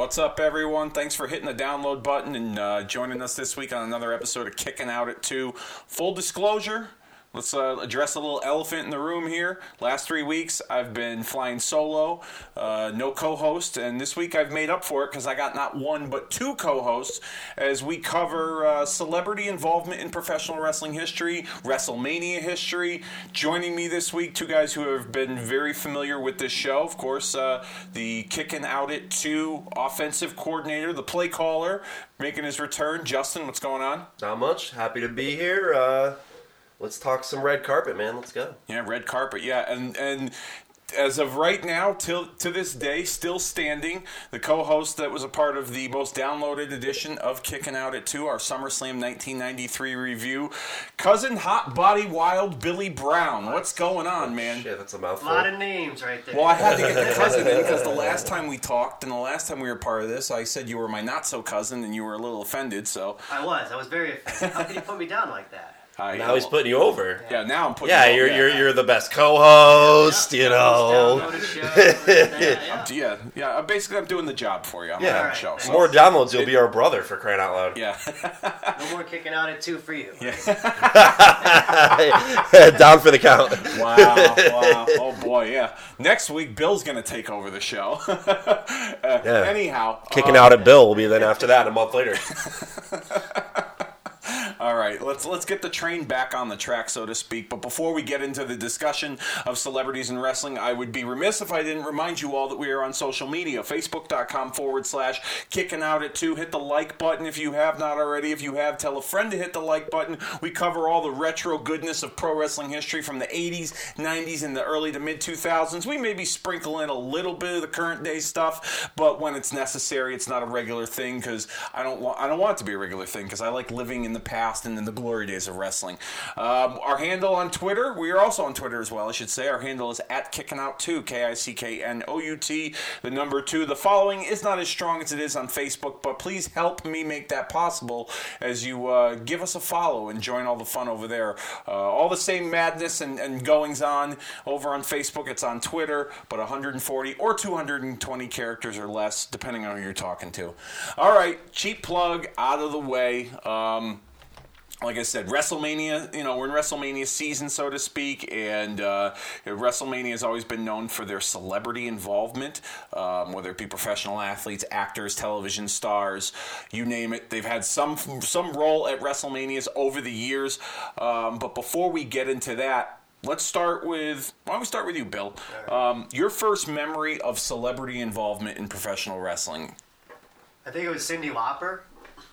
What's up, everyone? Thanks for hitting the download button and uh, joining us this week on another episode of Kicking Out at 2. Full disclosure, let's uh, address a little elephant in the room here. Last three weeks, I've been flying solo, uh, no co host, and this week I've made up for it because I got not one but two co hosts as we cover uh, celebrity involvement in professional wrestling history, WrestleMania history. Joining me this week, two guys who have been very familiar with this show. Of course, uh, the Kicking Out at 2 offensive coordinator, the play caller, making his return. Justin, what's going on? Not much. Happy to be here. Let's talk some red carpet, man. Let's go. Yeah, red carpet. Yeah, and and as of right now, till to this day, still standing, the co-host that was a part of the most downloaded edition of Kicking Out at Two, our SummerSlam 1993 review, cousin Hot Body Wild Billy Brown. What's going on, oh, man? Shit, that's a A mouthful. lot of names right there. Well, I had to get the cousin in because the last time we talked and the last time we were part of this, I said you were my not so cousin and you were a little offended. So I was. I was very offended. How could you put me down like that? I, now he's putting you over. yeah. Now I'm putting Yeah, you- you're yeah. you're you're the best co-host. You Yeah, know. downloaded show, yeah, yeah. yeah, yeah. uh, Basically, I'm doing the job for you. I'm Yeah. on the Alright, show. So. More downloads, you'll be our brother for crying out loud. Yeah. No more kicking out at two for you. Yeah. Down for the count. Wow, wow. Oh boy, yeah. Next week, Bill's going to take over the show. Uh, Yeah. Anyhow, Kicking uh, out at Bill will be then after that a month later. All right, let's let's get the train back on the track, so to speak. But before we get into the discussion of celebrities in wrestling, I would be remiss if I didn't remind you all that we are on social media: facebook.com forward slash kicking out at two. Hit the like button if you have not already. If you have, tell a friend to hit the like button. We cover all the retro goodness of pro wrestling history from the 80s, 90s, and the early to mid 2000s. We maybe sprinkle in a little bit of the current day stuff, but when it's necessary, it's not a regular thing because I don't want I don't want it to be a regular thing because I like living in the past and in the glory days of wrestling. Um, our handle on Twitter, we are also on Twitter as well. I should say our handle is at kicking out two K I C K N O U T. The number two. The following is not as strong as it is on Facebook, but please help me make that possible as you uh, give us a follow and join all the fun over there. Uh, all the same madness and, and goings on over on Facebook. It's on Twitter, but 140 or 220 characters or less, depending on who you're talking to. All right, cheap plug out of the way. Um, like I said, WrestleMania, you know, we're in WrestleMania season, so to speak, and uh, WrestleMania has always been known for their celebrity involvement, um, whether it be professional athletes, actors, television stars, you name it. They've had some some role at WrestleManias over the years. Um, but before we get into that, let's start with why don't we start with you, Bill? Um, your first memory of celebrity involvement in professional wrestling. I think it was Cyndi Lauper,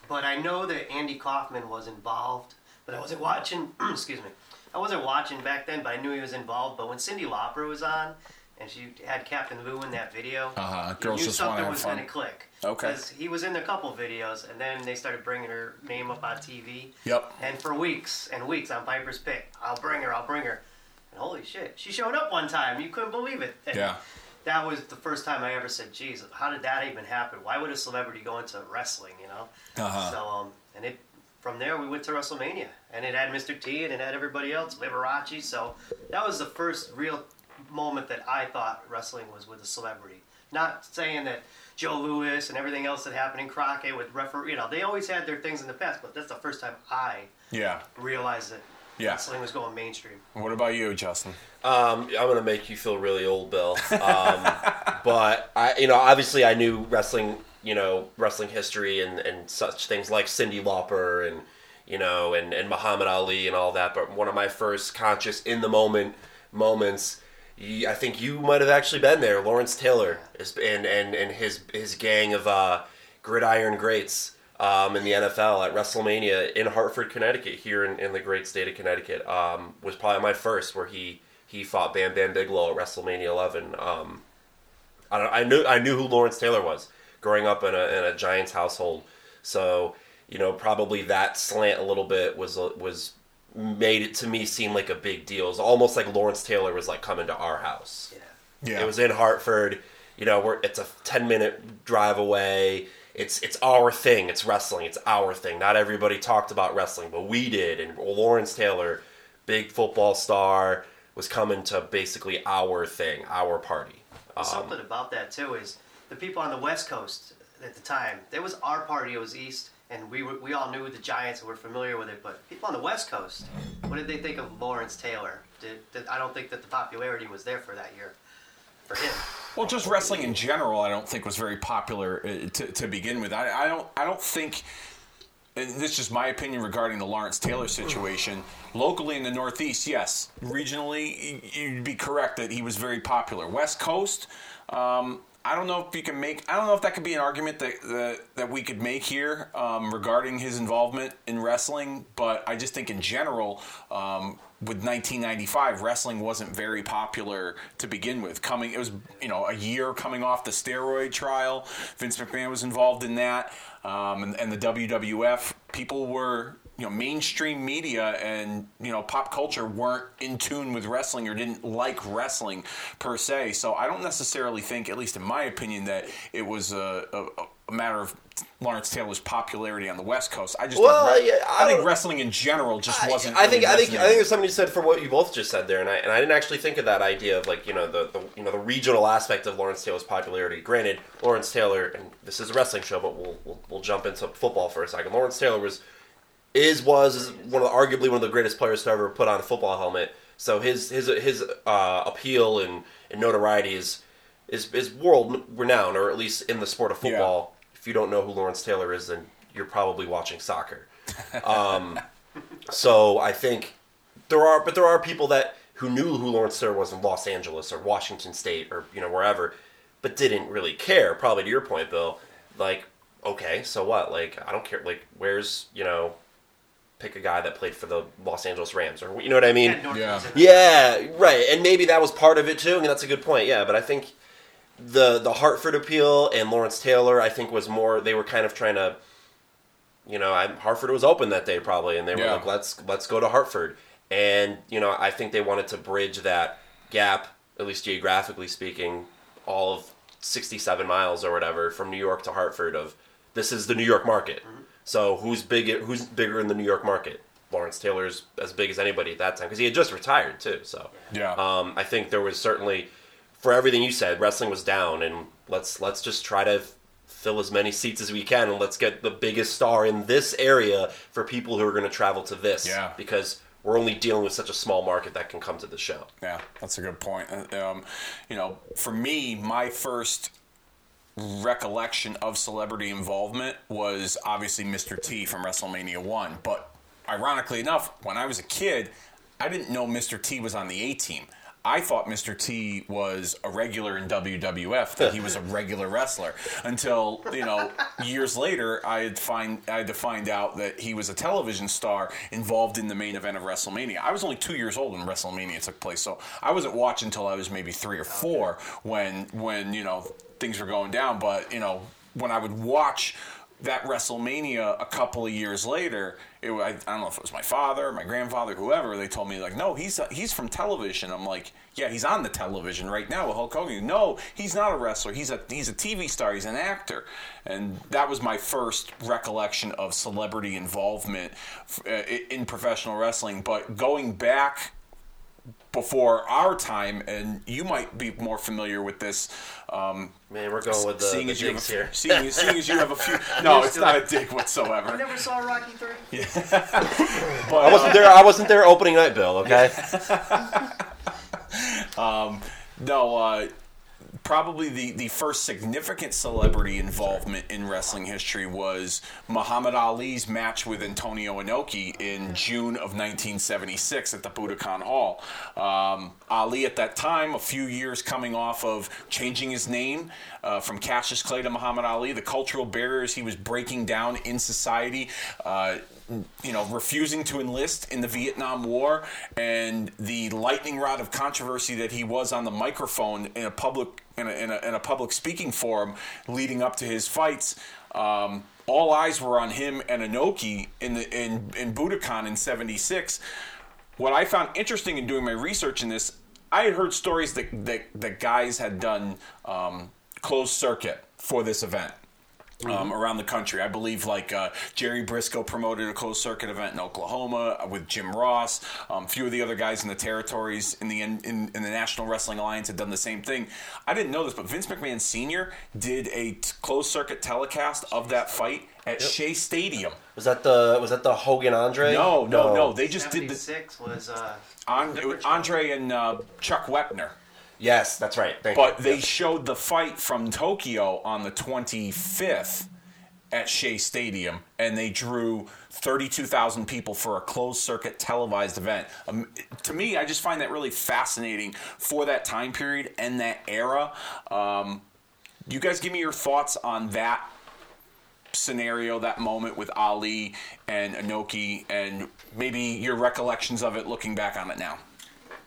but I know that Andy Kaufman was involved. But I wasn't watching. excuse me. I wasn't watching back then, but I knew he was involved. But when Cyndi Lauper was on, and she had Captain Lou in that video, Uh-huh, girls knew something was going to click. Okay. Because he was in a couple videos, and then they started bringing her name up on TV. Yep. And for weeks and weeks on Piper's Pit, I'll bring her, I'll bring her. And holy shit, she showed up one time. You couldn't believe it. And Yeah. That was the first time I ever said, "Geez, how did that even happen? Why would a celebrity go into wrestling?" You know. Uh-huh. So um, and it from there we went to WrestleMania, and it had Mr. T and it had everybody else, Liberace. So that was the first real moment that I thought wrestling was with a celebrity. Not saying that Joe Louis and everything else that happened in Crockett with referee, you know, they always had their things in the past, but that's the first time I Yeah. realized that Yeah. wrestling was going mainstream. What about you, Justin? Um, I'm gonna make you feel really old, Bill. Um, but I, you know, obviously I knew wrestling, you know, wrestling history and, and such things like Cyndi Lauper and you know and, and Muhammad Ali and all that. But one of my first conscious in the moment moments, I think you might have actually been there. Lawrence Taylor is, and and and his his gang of uh, gridiron greats. Um, in the NFL at WrestleMania in Hartford, Connecticut, here in, in the great state of Connecticut, um, was probably my first where he he fought Bam Bam Bigelow at WrestleMania 11. Um, I, don't, I knew I knew who Lawrence Taylor was growing up in a, in a Giants household, so you know probably that slant a little bit was was made it to me seem like a big deal. It was almost like Lawrence Taylor was like coming to our house. Yeah. Yeah. It was in Hartford. You know, we're, it's a ten minute drive away. It's it's our thing. It's wrestling. It's our thing. Not everybody talked about wrestling, but we did. And Lawrence Taylor, big football star, was coming to basically our thing, our party. Um, Something about that too is the people on the West Coast. at the time. It was our party. It was East, and we were, we all knew the Giants and were familiar with it. But people on the West Coast, what did they think of Lawrence Taylor? Did, did, I don't think that the popularity was there for that year for him. Well, just wrestling in general, I don't think was very popular uh, to, to begin with. I, I don't I don't think. And this is just my opinion regarding the Lawrence Taylor situation. Locally in the Northeast, yes. Regionally, you'd be correct that he was very popular. West Coast, um, I don't know if you can make. I don't know if that could be an argument that that, that we could make here um, regarding his involvement in wrestling. But I just think in general, um, with 1995, wrestling wasn't very popular to begin with. Coming, it was you know a year coming off the steroid trial. Vince McMahon was involved in that, um, and, and the WWF. People were you know mainstream media and you know pop culture weren't in tune with wrestling or didn't like wrestling per se. So I don't necessarily think, at least in my opinion, that it was a, a, a matter of Lawrence Taylor's popularity on the West Coast. I just Well, think, re- yeah, I I think wrestling in general just I- wasn't. I think really I think I think there's something you said for what you both just said there, and I and I didn't actually think of that idea of like you know the, the you know the regional aspect of Lawrence Taylor's popularity. Granted, Lawrence Taylor, and this is a wrestling show, but we'll we'll, we'll jump into football for a second. Lawrence Taylor was is was is one of the, arguably one of the greatest players to ever put on a football helmet. So his his his uh, appeal and, and notoriety is is is world renowned, or at least in the sport of football. If you don't know who Lawrence Taylor is, then you're probably watching soccer. Um, so I think there are, but there are people that who knew who Lawrence Taylor was in Los Angeles or Washington State or you know wherever, but didn't really care. Probably to your point, Bill. Like, okay, so what? Like, I don't care. Like, where's you know, pick a guy that played for the Los Angeles Rams or you know what I mean? Yeah. was in the- Yeah, right. And maybe that was part of it too. I mean, that's a good point. Yeah, but I think the the Hartford appeal and Lawrence Taylor, I think, was more. They were kind of trying to, you know, I, Hartford was open that day probably, and they were Yeah. like, let's let's go to Hartford. And you know, I think they wanted to bridge that gap, at least geographically speaking, all of sixty-seven miles or whatever from New York to Hartford. Of this is the New York market. So who's big? Who's bigger in the New York market? Lawrence Taylor's as big as anybody at that time because he had just retired too. So Yeah. um, I think there was certainly for everything you said, wrestling was down, and let's let's just try to fill as many seats as we can, and let's get the biggest star in this area for people who are going to travel to this. Yeah. because we're only dealing with such a small market that can come to the show. Yeah, that's a good point. Uh, Um, you know, for me, my first recollection of celebrity involvement was obviously Mr. T from WrestleMania 1. But ironically enough, when I was a kid, I didn't know Mr. T was on the A team. I thought Mr. T was a regular in WWF, that he was a regular wrestler. Until, you know, years later I had find I had to find out that he was a television star involved in the main event of WrestleMania. I was only two years old when WrestleMania took place, so I wasn't watching until I was maybe three or four when when, you know, things were going down. But, you know, when I would watch that WrestleMania a couple of years later, it, I, I don't know if it was my father, my grandfather, whoever. They told me like, no, he's he's from television. I'm like, yeah, he's on the television right now with Hulk Hogan. No, he's not a wrestler. He's a he's a TV star. He's an actor, and that was my first recollection of celebrity involvement uh, in professional wrestling. But going back before our time, and you might be more familiar with this. Um, Man, we're going with the, seeing the as you have digs a, here. seeing, seeing as you have a few, no, it's not a dig whatsoever. I never saw Rocky Three. But, I wasn't there. I wasn't there opening night, Bill. Okay. No, uh, probably the, the first significant celebrity involvement in wrestling history was Muhammad Ali's match with Antonio Inoki in June of 1976 at the Budokan Hall. Um, Ali, at that time, a few years coming off of changing his name uh, from Cassius Clay to Muhammad Ali, the cultural barriers he was breaking down in society. Uh, you know, refusing to enlist in the Vietnam War and the lightning rod of controversy that he was on the microphone in a public in a, in a, in a public speaking forum leading up to his fights. Um, all eyes were on him and Inoki in the in in Budokan in '76. What I found interesting in doing my research in this, I had heard stories that that, that guys had done um, closed circuit for this event Um, around the country, I believe like uh, Jerry Brisco promoted a closed circuit event in Oklahoma uh, with Jim Ross. Um, a few of the other guys in the territories in the in, in, in the National Wrestling Alliance had done the same thing. I didn't know this, but Vince McMahon Sr. did a t- closed circuit telecast of that fight at Shea Stadium. Was that the was that the Hogan Andre? No, no, no. They just did the 76 was uh, on, it was Andre and uh, Chuck Wepner. Yes, that's right. Thank But you. they Yeah. showed the fight from Tokyo on the 25th at Shea Stadium, and they drew 32,000 people for a closed circuit televised event. Um, to me, I just find that really fascinating for that time period and that era. Um, you guys give me your thoughts on that scenario, that moment with Ali and Inoki, and maybe your recollections of it looking back on it now.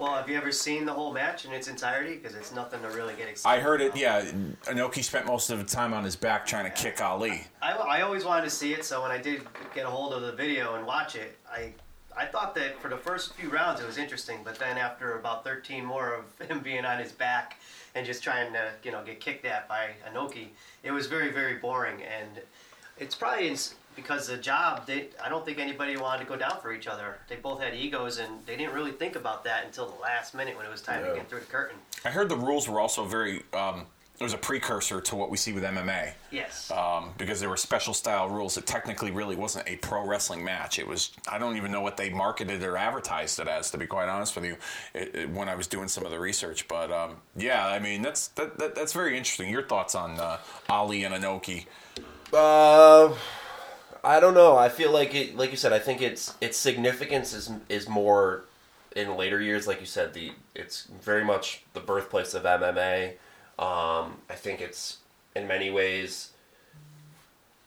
Well, have you ever seen the whole match in its entirety? Because it's nothing to really get excited. I heard it. about. Yeah, Inoki spent most of the time on his back trying to kick Ali. I, I always wanted to see it, so when I did get a hold of the video and watch it, I I thought that for the first few rounds it was interesting, but then after about 13 more of him being on his back and just trying to you know get kicked at by Inoki, it was very very boring, and it's probably because the job they I don't think anybody wanted to go down for each other. They both had egos, and they didn't really think about that until the last minute when it was time Yeah. to get through the curtain. I heard the rules were also very. Um, it was a precursor to what we see with MMA Yes. um, because there were special style rules. It technically really wasn't a pro wrestling match. It was. I don't even know what they marketed or advertised it as. To be quite honest with you, it, it, when I was doing some of the research, but um, yeah, I mean that's that, that, that's very interesting. Your thoughts on uh, Ali and Inoki? Uh, I don't know. I feel like it. Like you said, I think its its significance is is more in later years. Like you said, the it's very much the birthplace of MMA. Um, I think it's in many ways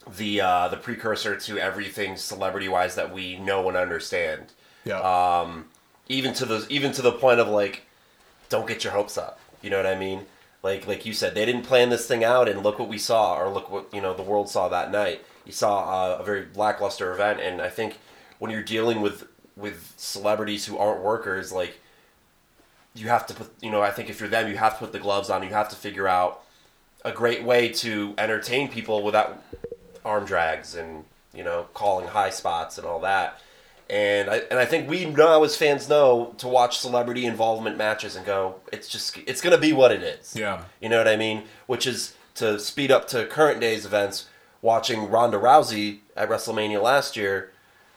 the uh, the precursor to everything celebrity wise that we know and understand. Yeah. Um, even to the even to the point of like, don't get your hopes up. You know what I mean? Like like you said, they didn't plan this thing out, and look what we saw, or look what you know the world saw that night. You saw uh, a very lackluster event, and I think when you're dealing with with celebrities who aren't workers, like you have to put you know I think if you're them, you have to put the gloves on. You have to figure out a great way to entertain people without arm drags and you know calling high spots and all that. And I and I think we know as fans know to watch celebrity involvement matches and go, it's just it's gonna be what it is. Yeah. You know what I mean? Which is to speed up to current days events. Watching Ronda Rousey at WrestleMania last year,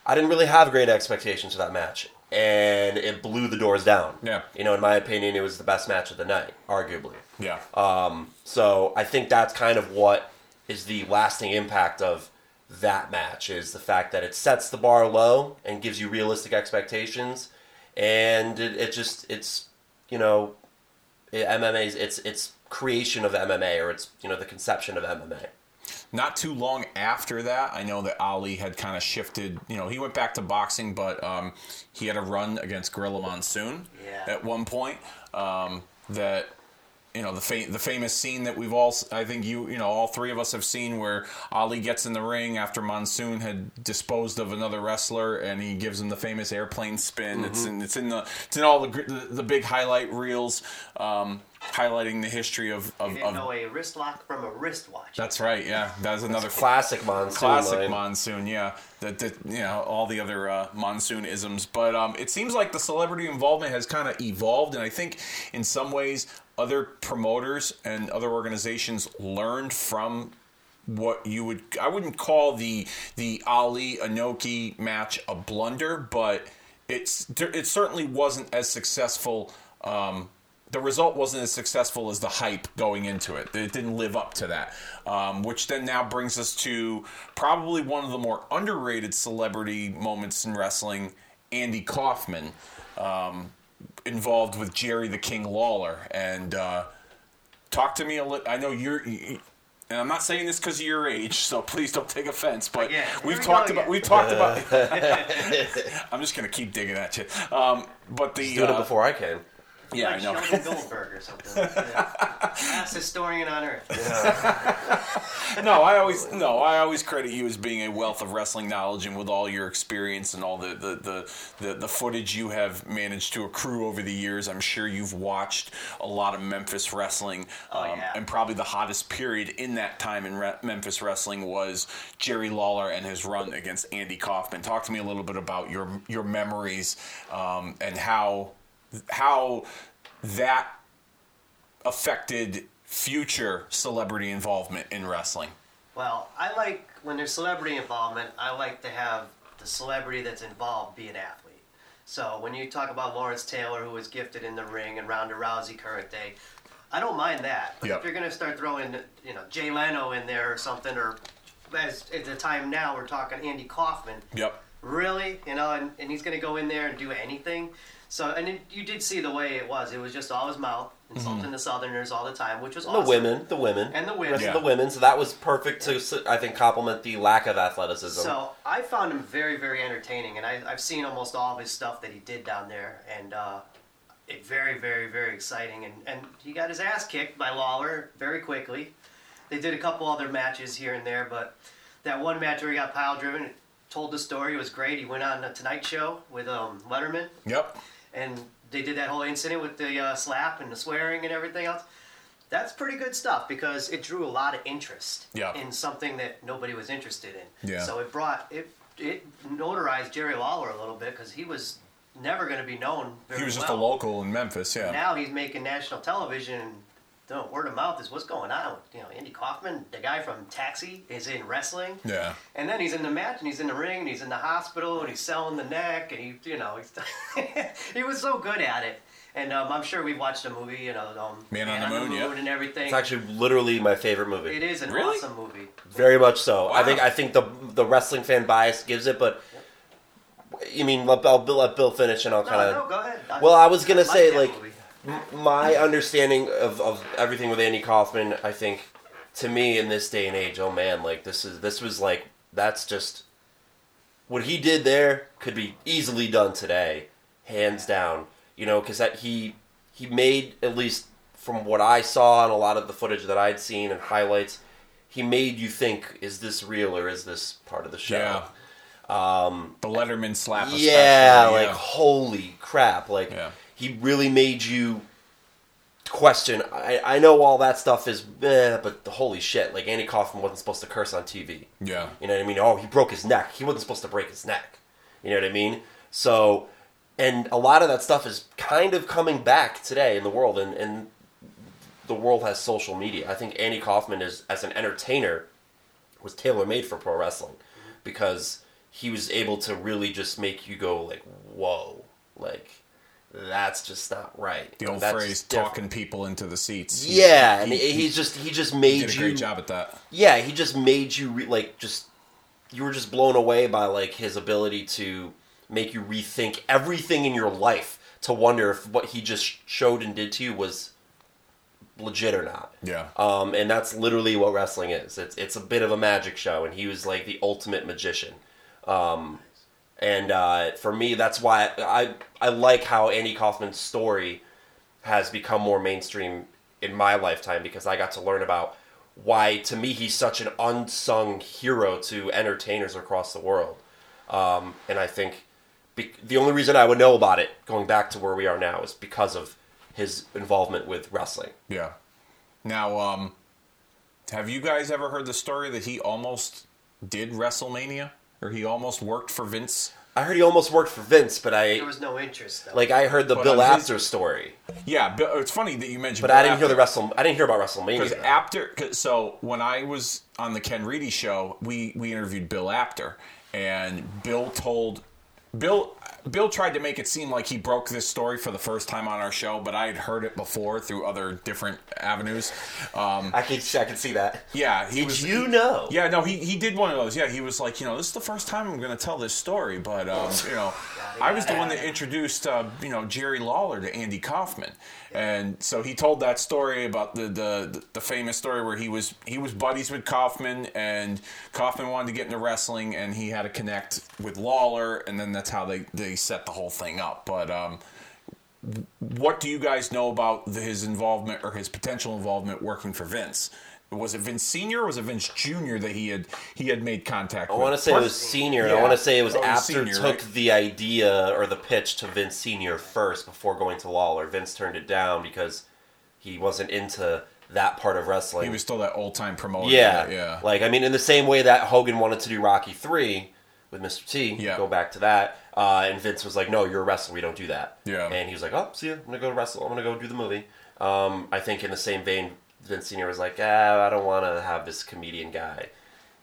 I didn't really have great expectations for that match, and it blew the doors down. Yeah. You know, in my opinion, it was the best match of the night, arguably. Yeah. Um, so I think that's kind of what is the lasting impact of that match is the fact that it sets the bar low and gives you realistic expectations, and it, it just it's you know it, MMA's it's it's creation of MMA or it's you know the conception of MMA. Not too long after that, I know that Ali had kind of shifted. You know, he went back to boxing, but um, he had a run against Gorilla Monsoon Yeah. at one point. Um, that you know the fa- the famous scene that we've all I think you you know all three of us have seen where Ali gets in the ring after Monsoon had disposed of another wrestler and he gives him the famous airplane spin. It's in it's in the it's in all the the, the big highlight reels um, highlighting the history of You of, didn't of know a wrist lock from a wristwatch. that's right. Yeah, that was another Classic monsoon. classic line. monsoon yeah that, that you know all the other uh, monsoon isms but um, it seems like the celebrity involvement has kind of evolved and i think in some ways other promoters and other organizations learned from what you would i wouldn't call the the ali inoki match a blunder but it's it certainly wasn't as successful um, the result wasn't as successful as the hype going into it. It didn't live up to that. Um, which then now brings us to probably one of the more underrated celebrity moments in wrestling Andy Kaufman, um, involved with Jerry the King Lawler. And uh, talk to me a little. I know you're. You, and I'm not saying this because of your age, so please don't take offense. But Again, we've we talked about we've talked about. I'm just gonna keep digging at you. Um, but the Doing uh, it before I can. Yeah, like I know. Sheldon Goldberg or something. Yeah. Last historian on earth. no, I always no, I always credit you as being a wealth of wrestling knowledge, and with all your experience and all the the, the, the, the footage you have managed to accrue over the years, I'm sure you've watched a lot of Memphis wrestling. um, Oh, yeah. And probably the hottest period in that time in re- Memphis wrestling was Jerry Lawler and his run against Andy Kaufman. Talk to me a little bit about your your memories um, and how how that affected future celebrity involvement in wrestling. Well, I like when there's celebrity involvement. I like to have the celebrity that's involved be an athlete. So when you talk about Lawrence Taylor, who was gifted in the ring, and Ronda Rousey current day, I don't mind that. But Yep. if you're gonna start throwing, you know, Jay Leno in there or something, or as at the time now we're talking Andy Kaufman, Yep. really, you know, and, and he's gonna go in there and do anything. So and it, you did see the way it was. It was just all his mouth, insulting the Southerners all the time, which was The women, the women, And the women. Rest of Yeah. the women. So that was perfect to, I think, complement the lack of athleticism. So I found him very, very entertaining, and I, I've seen almost all of his stuff that he did down there, and uh, it very, very, very exciting. And, and he got his ass kicked by Lawler very quickly. They did a couple other matches here and there, but that one match where he got pile driven, told the story. It was great. He went on the Tonight Show with um, Letterman, Yep. And they did that whole incident with the uh, slap and the swearing and everything else. That's pretty good stuff because it drew a lot of interest Yeah. in something that nobody was interested in. Yeah. So it brought it it notarized Jerry Lawler a little bit because he was never going to be known. He was just a local in Memphis, yeah. Now he's making national television. And no, word of mouth is what's going on. with, You know, Andy Kaufman, the guy from Taxi, is in wrestling. yeah. And then he's in the match, and he's in the ring, and he's in the hospital, and he's selling the neck, and he, you know, he's, he was so good at it. And um, I'm sure we've watched the movie, you know, um, Man on the Moon, yeah. and everything. it's actually literally my favorite movie. it is an Really? awesome movie. Very much so. I think I think the the wrestling fan bias gives it, but you mean let, I'll let Bill finish and I'll No, kind of. no, go ahead. Well, I was gonna say, like, movie. My understanding of, of everything with Andy Kaufman, I think, to me in this day and age, oh man, like this is this was like that's just what he did there could be easily done today, hands down. You know, because that he he made at least from what I saw and a lot of the footage that I'd seen and highlights, he made you think, is this real or is this part of the show? Yeah. Um, the Letterman slap. Yeah, like holy crap! Like Yeah. He really made you question. I, I know all that stuff is, eh, but the holy shit! Like Andy Kaufman wasn't supposed to curse on TV. yeah. You know what I mean? Oh, he broke his neck. He wasn't supposed to break his neck. You know what I mean? So, and a lot of that stuff is kind of coming back today in the world, and, and the world has social media. I think Andy Kaufman is, as an entertainer, was tailor made for pro wrestling because he was able to really just make you go like, "Whoa!" Like that's just not right. The old That's phrase "talking people into the seats." He- Yeah, and he, he, he he's just he just made did a you great job at that. yeah, he just made you re- like just you were just blown away by like his ability to make you rethink everything in your life to wonder if what he just showed and did to you was legit or not. Yeah. Um, and that's literally what wrestling is. It's it's a bit of a magic show, and he was like the ultimate magician. Um, and uh, for me, that's why I I like how Andy Kaufman's story has become more mainstream in my lifetime because I got to learn about why to me he's such an unsung hero to entertainers across the world. Um, and I think be- the only reason I would know about it, going back to where we are now, is because of his involvement with wrestling. Yeah. Now, um, have you guys ever heard the story that he almost did WrestleMania, or he almost worked for Vince? I heard he almost worked for Vince, but I There was no interest. Though. like I heard the But Bill on his- Apter story, Yeah, Bill- it's funny that you mentioned. but Bill I didn't hear Apter. the Wrestle. I didn't hear about WrestleMania. Because though. after, 'cause- so when I was on the Ken Reedy show, we we interviewed Bill Apter, and Bill told Bill Bill tried to make it seem like he broke this story for the first time on our show, but I had heard it before through other different avenues. Um, I can I can see that. yeah, he Did was. you know? Yeah, no, he, he did one of those. Yeah, he was like, you know, this is the first time I'm going to tell this story, but um, you know, I was the one that introduced uh, you know Jerry Lawler to Andy Kaufman, and so he told that story about the, the the famous story where he was he was buddies with Kaufman, and Kaufman wanted to get into wrestling, and he had to connect with Lawler, and then that's how they they set the whole thing up. But um, what do you guys know about his involvement or his potential involvement working for Vince? Was it Vince Senior or was it Vince Junior that he had he had made contact with I with? want to say it was senior. and I want to say it was Oh, after senior, took right? the idea or the pitch to Vince Senior first before going to Lawler. Vince turned it down because he wasn't into that part of wrestling. He was still that old time promoter. yeah, yeah. Like I mean, in the same way that Hogan wanted to do Rocky three with Mr. T. Yeah. Go back to that. Uh, and Vince was like, "No, you're a wrestler. We don't do that." Yeah. And he was like, "Oh, see ya. I'm gonna go wrestle. I'm gonna go do the movie." Um, I think in the same vein, Vince Senior was like, "Ah, I don't want to have this comedian guy,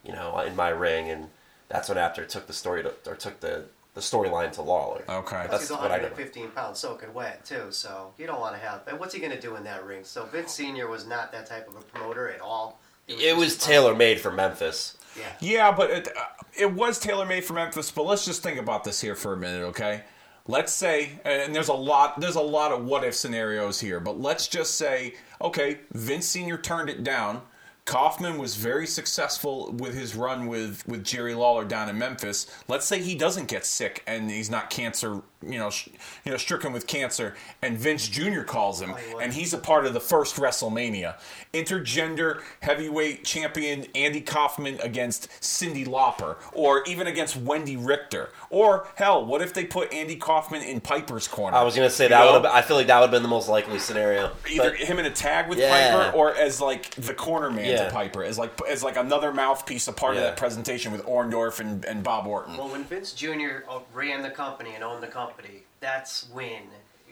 you know, in my ring." And that's when after took the story to, or took the the storyline to Lawler. Okay. That's he's what I know. 115 pounds soaking wet too, so you don't want to have. And what's he going to do in that ring? So Vince Senior was not that type of a promoter at all. It was just- tailor made for Memphis. Yeah. Yeah, but it, uh, it was tailor made for Memphis. But let's just think about this here for a minute, okay? Let's say, and there's a lot, there's a lot of what if scenarios here. But let's just say, okay, Vince Senior turned it down. Kaufman was very successful with his run with, with Jerry Lawler down in Memphis. Let's say he doesn't get sick and he's not cancer, you know, sh- you know, stricken with cancer, and Vince Jr. calls him, Oh, he was. and he's a part of the first WrestleMania. Intergender heavyweight champion Andy Kaufman against Cyndi Lauper, or even against Wendi Richter. Or hell, what if they put Andy Kaufman in Piper's corner? I was gonna say that would have. I feel like that would have been the most likely scenario. Either But- him in a tag with Yeah. Piper, or as like the corner man Yeah. to Piper, as like as like another mouthpiece, a part of that presentation with Orndorff and, and Bob Orton. Well, when Vince Jr. Uh, ran the company and owned the company, that's when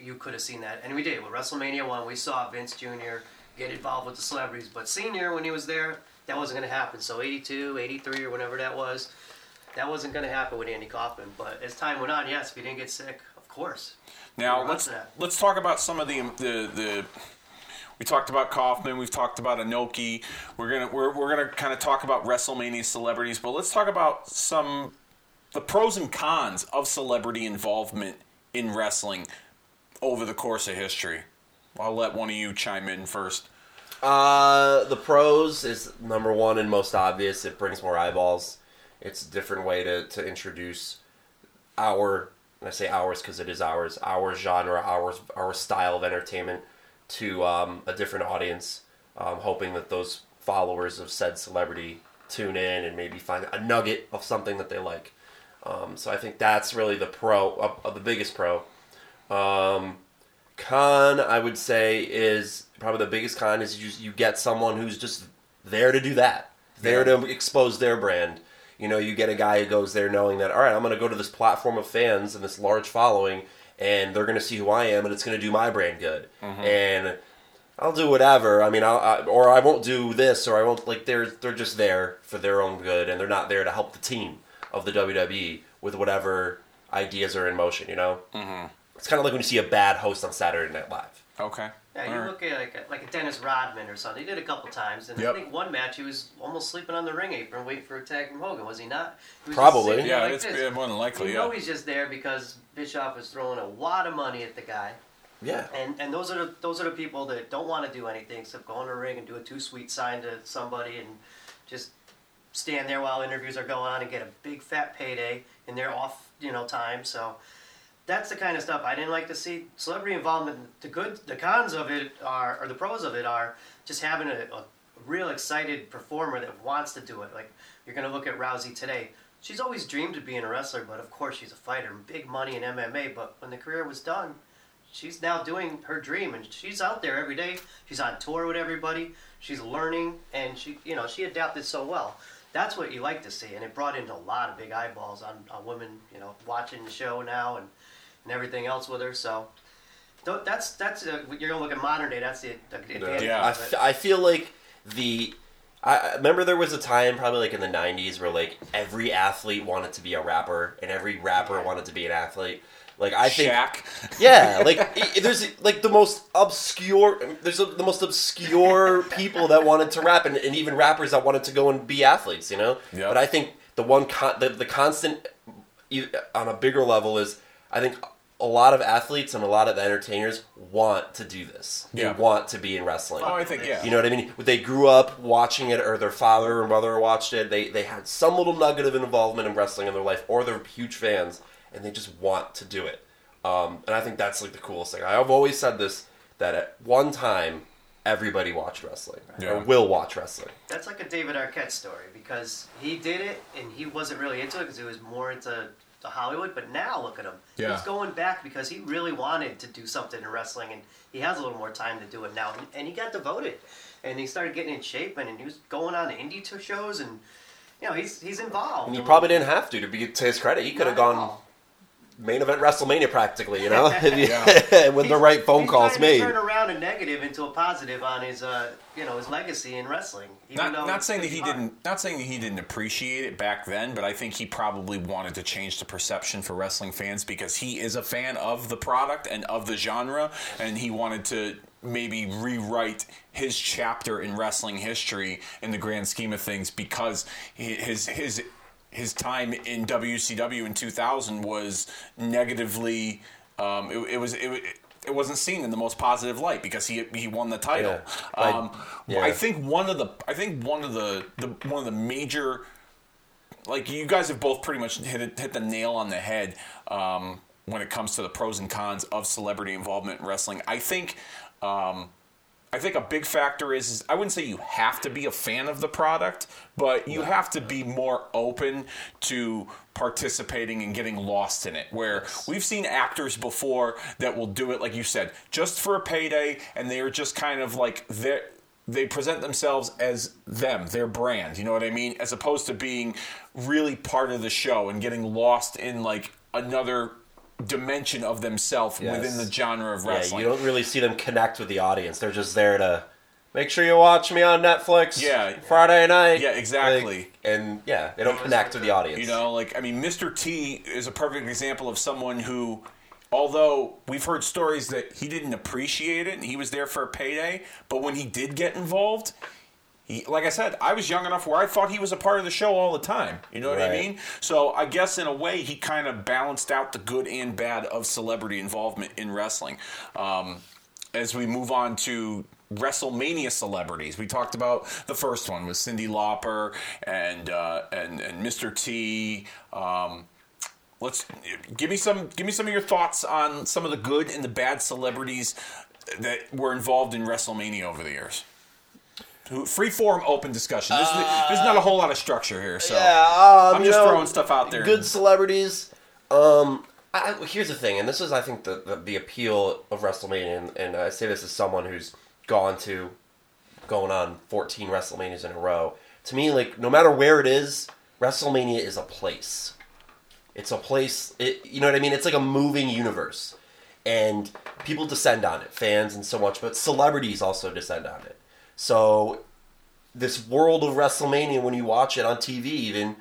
you could have seen that. And we did. With WrestleMania 1, we saw Vince Jr. get involved with the celebrities. But Senior, when he was there, that wasn't going to happen. So 82, 83, or whenever that was, that wasn't going to happen with Andy Kaufman. But as time went on, yes, if he didn't get sick, of course. Now let's on to that. let's talk about some of the the the. We talked about Kaufman. We've talked about Inoki. We're gonna we're, we're gonna kind of talk about WrestleMania celebrities, but let's talk about some the pros and cons of celebrity involvement in wrestling over the course of history. I'll let one of you chime in first. Uh, the pros is number one and most obvious. It brings more eyeballs. It's a different way to, to introduce our, and I say ours because it is ours, our genre, our our style of entertainment to um, a different audience. Um, hoping that those followers of said celebrity tune in and maybe find a nugget of something that they like. Um, so I think that's really the pro, uh, uh, the biggest pro. Um, con I would say is probably the biggest con is you you get someone who's just there to do that, there Yeah. to expose their brand. You know, you get a guy who goes there knowing that all right, I'm going to go to this platform of fans and this large following, and they're going to see who I am, and it's going to do my brand good. And I'll do whatever. I mean, I'll, I, or I won't do this, or I won't like. They're they're just there for their own good, and they're not there to help the team of the WWE with whatever ideas are in motion. You know, mm-hmm. it's kind of like when you see a bad host on Saturday Night Live. Okay. Yeah, you All right. look at like a, like a Dennis Rodman or something. He did a couple times, and Yep. I think one match he was almost sleeping on the ring apron waiting for a tag from Hogan. Was he not? He was Probably. Yeah, like it's this. it more than likely. You Yeah. know he's just there because Bischoff is throwing a lot of money at the guy, Yeah, and and those are the those are the people that don't want to do anything except go in the ring and do a too sweet sign to somebody and just stand there while interviews are going on and get a big fat payday in their off you know time. So that's the kind of stuff I didn't like to see. Celebrity involvement. The good, the cons of it are, or the pros of it are, just having a, a real excited performer that wants to do it. Like you're gonna look at Rousey today. She's always dreamed of being a wrestler, but of course she's a fighter, big money in MMA. But when the career was done, she's now doing her dream, and she's out there every day. She's on tour with everybody. She's learning, and she, you know, she adapted so well. That's what you like to see, and it brought in a lot of big eyeballs on, on women, you know, watching the show now and, and everything else with her. So that's that's uh, you're gonna look at modern day. That's the, the advantage. Yeah. I, of f- it. I feel like the. I I remember there was a time, probably like in the '90s, where like every athlete wanted to be a rapper, and every rapper wanted to be an athlete. Like I think, Shaq. yeah, like there's like the most obscure. There's a, the most obscure people that wanted to rap, and, and even rappers that wanted to go and be athletes. You know, Yep. but I think the one con- the, the constant e- on a bigger level is I think a lot of athletes and a lot of entertainers want to do this. They Yeah. want to be in wrestling. Oh, I think yeah. You know what I mean? They grew up watching it, or their father or mother watched it. They they had some little nugget of involvement in wrestling in their life, or they're huge fans, and they just want to do it. Um, and I think that's like the coolest thing. I've always said this that at one time everybody watched wrestling Yeah. or will watch wrestling. That's like a David Arquette story because he did it and he wasn't really into it because he was more into the Hollywood. But now look at him. Yeah. He's going back because he really wanted to do something in wrestling and he has a little more time to do it now. And he got devoted and he started getting in shape and he was going on indie shows and you know he's he's involved. And he probably didn't have to. To be to his credit, he could have gone all. Main event WrestleMania practically. You know, If you- Yeah. with the right phone he's calls trying made. Turn around a negative into a positive on his, uh, you know, his legacy in wrestling. Even Not, not saying that he hard. didn't. Not saying that he didn't appreciate it back then, but I think he probably wanted to change the perception for wrestling fans because he is a fan of the product and of the genre, and he wanted to maybe rewrite his chapter in wrestling history in the grand scheme of things because he- his his his time in WCW in 2000 was negatively. Um, it, it was it, it wasn't seen in the most positive light because he he won the title. Yeah. Um, yeah. I think one of the I think one of the, the one of the major like you guys have both pretty much hit hit the nail on the head um, when it comes to the pros and cons of celebrity involvement in wrestling. I think um, I think a big factor is, is I wouldn't say you have to be a fan of the product, but you have to be more open to participating and getting lost in it. Where we've seen actors before that will do it, like you said, just for a payday, and they are just kind of like they they present themselves as them, their brand. You know what I mean? As opposed to being really part of the show and getting lost in like another dimension of themselves Yes. within the genre of wrestling. Yeah, you don't really see them connect with the audience. They're just there to make sure you watch me on Netflix. Yeah. Friday night. Yeah, exactly. Like, and yeah, they don't connect with the audience. You know, like I mean, Mr. T is a perfect example of someone who, although we've heard stories that he didn't appreciate it and he was there for a payday, but when he did get involved, he, like I said, I was young enough where I thought he was a part of the show all the time. You know what I mean? So I guess in a way, he kind of balanced out the good and bad of celebrity involvement in wrestling. Um, as we move on to WrestleMania celebrities, we talked about the first one was Cyndi Lauper and uh, and and Mr. T. Um, let's give me some give me some of your thoughts on some of the good and the bad celebrities that were involved in WrestleMania over the years. Who- Free form, open discussion. There's, there's not a whole lot of structure here, so Yeah, um, I'm just know, throwing stuff out there. Good celebrities. Um, I, I- here's the thing, and this is, I think, the the, the appeal of WrestleMania, and, and I say this as someone who's gone to, going on 14 WrestleManias in a row. To me, like no matter where it is, WrestleMania is a place. It's a place. It, you know what I mean? It's like a moving universe, and people descend on it, fans and so much, but celebrities also descend on it. So this world of WrestleMania, when you watch it on TV, even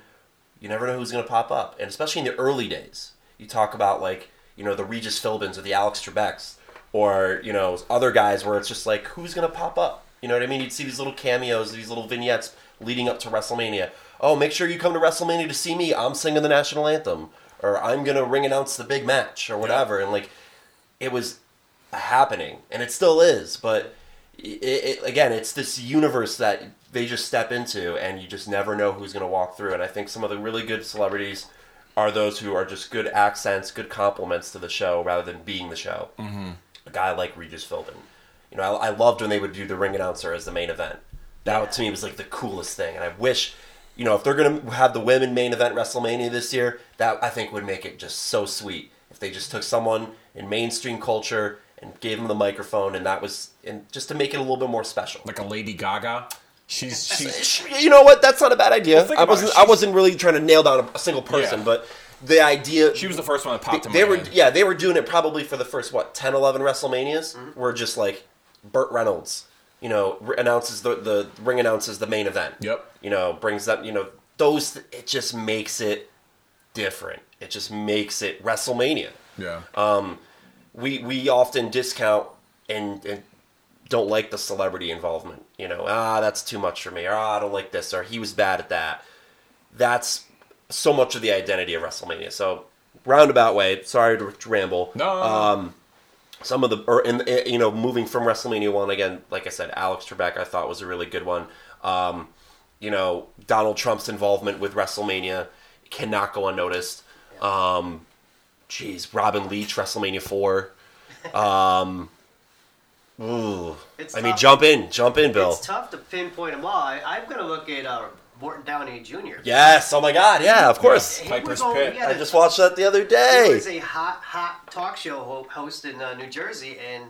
you never know who's going to pop up, and especially in the early days, you talk about like you know the Regis Philbins or the Alex Trebeks, or you know other guys where it's just like who's going to pop up. You know what I mean? You'd see these little cameos, these little vignettes leading up to WrestleMania. Oh, make sure you come to WrestleMania to see me. I'm singing the national anthem, or I'm going to ring announce the big match, or whatever. And like, it was happening, and it still is. But it, it, again, it's this universe that they just step into, and you just never know who's going to walk through. And I think some of the really good celebrities are those who are just good accents, good complements to the show, rather than being the show. Mm-hmm. A guy like Regis Philbin. You know, I, I loved when they would do the ring announcer as the main event. That to me was like the coolest thing, and I wish. You know, if they're gonna have the women main event WrestleMania this year, that I think would make it just so sweet. If they just took someone in mainstream culture and gave him the microphone, and that was, and just to make it a little bit more special. like a Lady Gaga. She's she's You know what? That's not a bad idea. think I about wasn't. I wasn't really trying to nail down a, a single person, Yeah. but the idea. she was the first one that popped in they my were head. yeah they were doing it probably for the first what 10 11 wrestlemanias mm-hmm. Were just like burt reynolds you know r- announces the the ring announces the main event Yep. you know brings that you know those it just makes it different it just makes it wrestlemania Yeah. Um, we we often discount and, and don't like the celebrity involvement. You know, ah, that's too much for me, or ah, I don't like this, or he was bad at that. That's so much of the identity of WrestleMania. So roundabout way. Sorry to ramble. no, no, no. Um, some of the, or in, you know, moving from WrestleMania one again, like I said, Alex Trebek I thought was a really good one. Um, you know, Donald Trump's involvement with WrestleMania cannot go unnoticed. Um, Jeez, Robin Leach, WrestleMania four. Um, ooh, It's I mean, jump in, jump in, Bill. It's tough to pinpoint them all. I, I'm going to look at uh, Morton Downey Jr. Yes. Oh my God. Yeah. Of course. He Piper's was over- Pit. he had just watched that the other day. He day. was a hot, hot talk show host in uh, New Jersey, and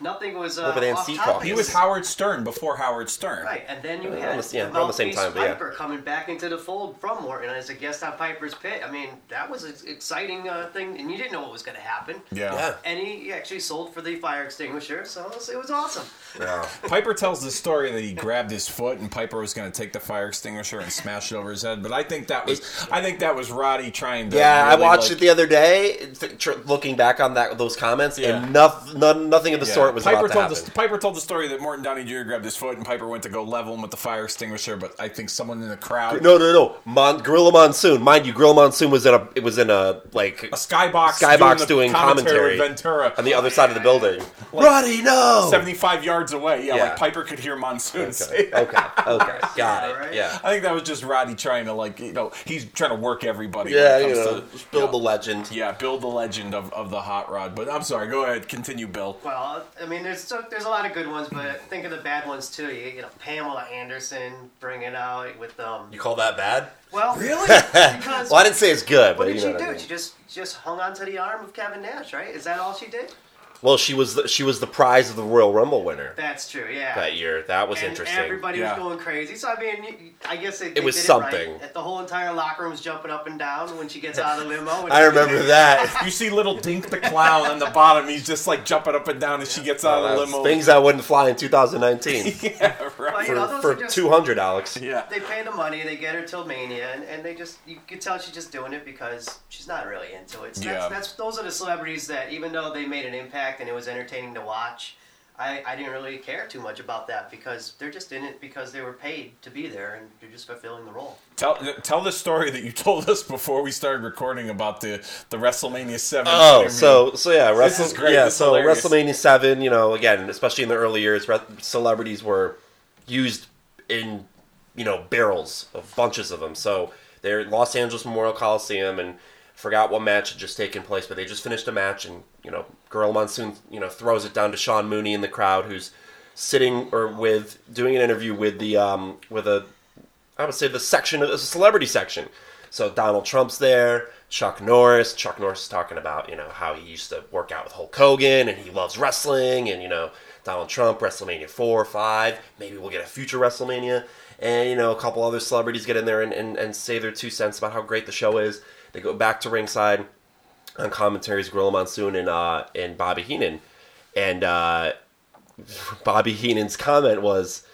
nothing was uh, Over there in off Sea topic. Talk. He was Howard Stern before Howard Stern. Right, and then you Yeah, had almost- yeah, the around the same mouthpiece time, but yeah. Piper coming back into the fold from Morton as a guest on Piper's Pit. I mean, that was an exciting uh, thing, and you didn't know what was going to happen. Yeah. Yeah. And he he actually sold for the fire extinguisher, so it was, it was awesome. Yeah. Piper tells the story that he grabbed his foot and Piper was going to take the fire extinguisher and smash it over his head. But I think that was I think that was Roddy trying to. Yeah, I watched like- it the other day, th- tr- looking back on that those comments, Yeah. and noth- none, nothing of the Yeah. sort was Piper about to told happen. the, Piper told the story that Morton Downey Jr. grabbed his foot and Piper went to go level him with the fire extinguisher, but I think someone in the crowd, No, no, no. Mon- Gorilla Monsoon, mind you, Gorilla Monsoon was in a it was in a like a skybox, Skybox the doing commentary with Ventura on the other side of the building. Roddy, no. seventy-five yards away. Yeah, Yeah. like Piper could hear Monsoon say. Okay, okay, okay, got it. Right. Yeah, I think that was just Roddy trying to like you know he's trying to work everybody. yeah, when it you comes know, to, just build you know, the legend. Yeah, build the legend of, of the hot rod. But I'm sorry, go ahead, continue, Bill. Well, I mean, there's there's a lot of good ones, but think of the bad ones too. You, you know, Pamela Anderson bringing out with um. You call that bad? Well, really? Because Well, I didn't say it's good, what but did you she know do? what I mean. She just just hung on to the arm of Kevin Nash, right? Is that all she did? Well, she was the, she was the prize of the Royal Rumble winner That's true. Yeah. that year. That was and interesting. Everybody Yeah. was going crazy. So I mean, I guess they, It was did something. It right. The whole entire locker room was jumping up and down when she gets out of the limo. I remember that. You see little Dink the clown on the bottom. He's just like jumping up and down as she gets out of the limo. Things that wouldn't fly in 2019 yeah, But, right. you know, for, those for just- 200, Alex. Yeah. They pay the money, they get her till Mania, and, and they just you could tell she's just doing it because she's not really into it. So Yeah. that's, that's those are the celebrities that even though they made an impact and it was entertaining to watch, I, I didn't really care too much about that because they're just in it because they were paid to be there and they're just fulfilling the role. Tell tell the story that you told us before we started recording about the the WrestleMania Seven. Oh, interview. so so yeah, Wrestle, is great. yeah, This so hilarious. WrestleMania seven, you know, again, especially in the early years, re- celebrities were used in you know barrels of bunches of them. So they're Los Angeles Memorial Coliseum, and forgot what match had just taken place, but they just finished a match, and you know, Gorilla Monsoon, you know, throws it down to Sean Mooney in the crowd, who's sitting or with doing an interview with the um with a I would say the section of the celebrity section. So Donald Trump's there, Chuck Norris. Chuck Norris is talking about you know how he used to work out with Hulk Hogan and he loves wrestling, and you know Donald Trump, WrestleMania four, or five. Maybe we'll get a future WrestleMania, and you know a couple other celebrities get in there and, and, and say their two cents about how great the show is. They go back to ringside on commentaries, Gorilla Monsoon and uh, and Bobby Heenan, and uh, Bobby Heenan's comment was,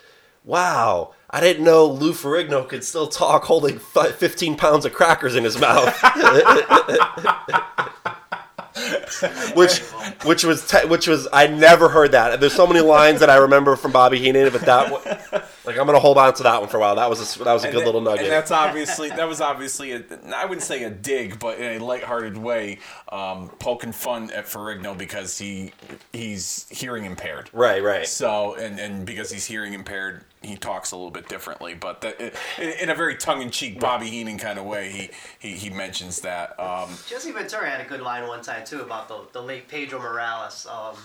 "Wow, I didn't know Lou Ferrigno could still talk holding fi- 15 pounds of crackers in his mouth." which, which was, te- which was, I never heard that. There's so many lines that I remember from Bobby Heenan, but that, like, I'm gonna hold on to that one for a while. That was a, that was a And good that- little nugget. And that's obviously that was obviously a, I wouldn't say a dig, but in a lighthearted way, um, poking fun at Ferrigno because he he's hearing impaired. right, right. So and and because he's hearing impaired, he talks a little bit differently. But that, in, in a very tongue-in-cheek Bobby Heenan kind of way, he he, he mentions that. Um, Jesse Ventura had a good line one time too about the, the late Pedro Morales. Um,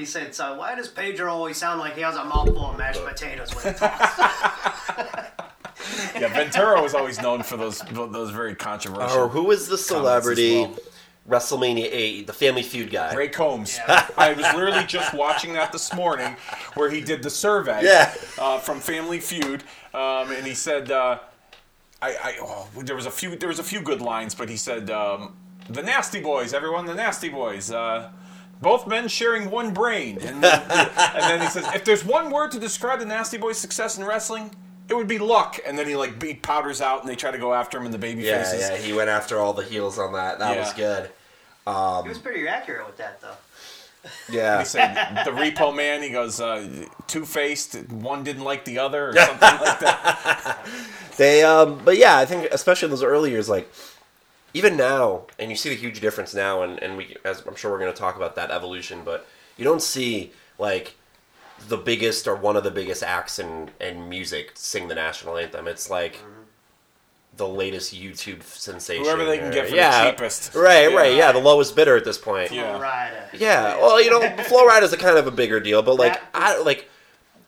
he said, "So why does Pedro always sound like he has a mouthful of mashed potatoes when he talks?" yeah, Ventura was always known for those those very controversial. Or who was the celebrity? WrestleMania 8, the Family Feud guy. Ray Combs. Yeah. I was literally just watching that this morning, where he did the survey Yeah. uh, from Family Feud, um, and he said, uh, "I, I oh, there was a few there was a few good lines, but he said um, the Nasty Boys, everyone, the Nasty Boys." Uh, both men sharing one brain, and then, and then he says, "If there's one word to describe the Nasty Boys' success in wrestling, it would be luck." And then he like beat powders out, and they try to go after him in the baby Yeah, faces. yeah, he went after all the heels on that. That Yeah. was good. he was pretty accurate with that though. Yeah. He said the Repo Man. He goes uh, two faced. One didn't like the other, or something like that. They um but yeah, I think especially in those early years like even now and you see the huge difference now and and we as I'm sure we're going to talk about that evolution, but you don't see like the biggest or one of the biggest acts in in music sing the national anthem. It's like mm-hmm. the latest YouTube sensation. Whoever they can or- get for the cheapest. Right, Yeah. right. Yeah, the lowest bidder at this point. Yeah. Rider. Yeah, well, you know, Flo Rida is a kind of a bigger deal, but like, That- I like,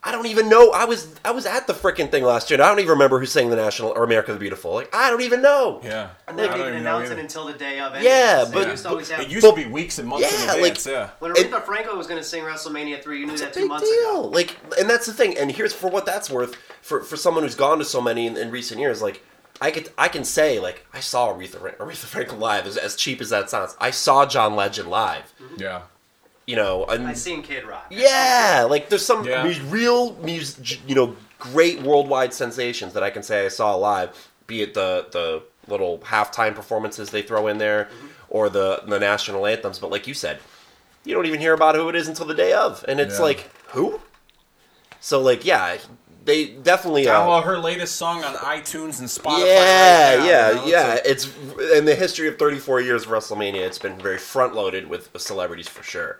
I don't even know. I was I was at the freaking thing last year, and I don't even remember who sang the national or America the Beautiful. Like, I don't even know. Yeah. And they I didn't even even announce it until the day of. It. Yeah, anyways. They but- used to have. It used to be weeks and months Yeah, in advance. like- yeah. when it- Aretha Franklin was going to sing WrestleMania three, you knew that two big months deal. ago. Like, and that's the thing. And here's for what that's worth for for someone who's gone to so many in, in recent years. Like, I could I can say like I saw Aretha Aretha Franklin live. As, as cheap as that sounds, I saw John Legend live. Yeah. You know, and I seen Kid Rock. yeah, like there's some Yeah. mu- real mus- you know great worldwide sensations that I can say I saw live. Be it the the little halftime performances they throw in there, or the the national anthems. But like you said, you don't even hear about who it is until the day of, and it's Yeah. like who. So like yeah, they definitely. Uh, Yeah, well, her latest song on iTunes and Spotify. yeah, right now, yeah, you know, yeah. it's It's in the history of 34 years of WrestleMania. It's been very front loaded with, with celebrities for sure.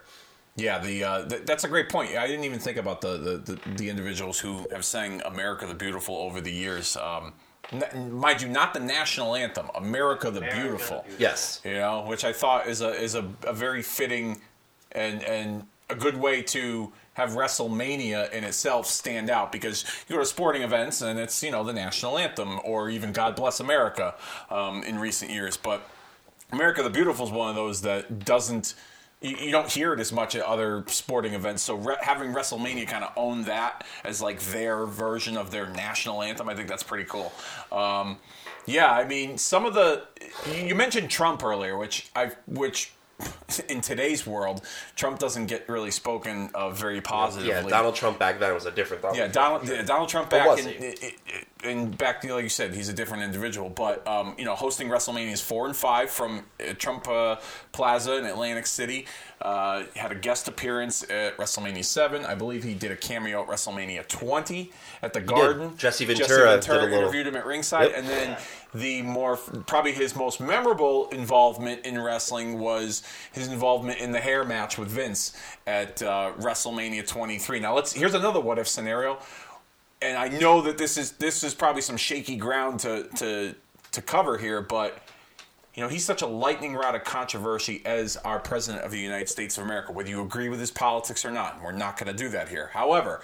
A- yeah, the uh, th- that's a great point. I didn't even think about the, the, the, the individuals who have sang "America the Beautiful" over the years. Um, n- mind you, not the national anthem, "America the America the Beautiful." Beautiful. Yes. you know, which I thought is a is a, a very fitting and and a good way to have WrestleMania in itself stand out because you go to sporting events and it's you know the national anthem or even God Bless America um, in recent years, but America the Beautiful is one of those that doesn't. You, you don't hear it as much at other sporting events. So re- having WrestleMania kind of own that as like their version of their national anthem, I think that's pretty cool. Um, yeah, I mean, some of the you mentioned Trump earlier, which I which in today's world, Trump doesn't get really spoken of very positively. Yeah, Donald Trump back then was a different thought. Yeah, Donald yeah, Donald Trump back was in, he? in, in back to like you said, he's a different individual. But um, you know, hosting WrestleMania is four and five from uh, Trump uh, Plaza in Atlantic City. Uh, had a guest appearance at WrestleMania seven. I believe he did a cameo at WrestleMania twenty at the Garden. Jesse Ventura did a little- interviewed him at ringside, Yep. and then the more probably his most memorable involvement in wrestling was his involvement in the hair match with Vince at uh, WrestleMania 23. Now let's here's another what if scenario, and I know that this is this is probably some shaky ground to to to cover here, but. You know, he's such a lightning rod of controversy as our president of the United States of America, whether you agree with his politics or not. We're not going to do that here. However,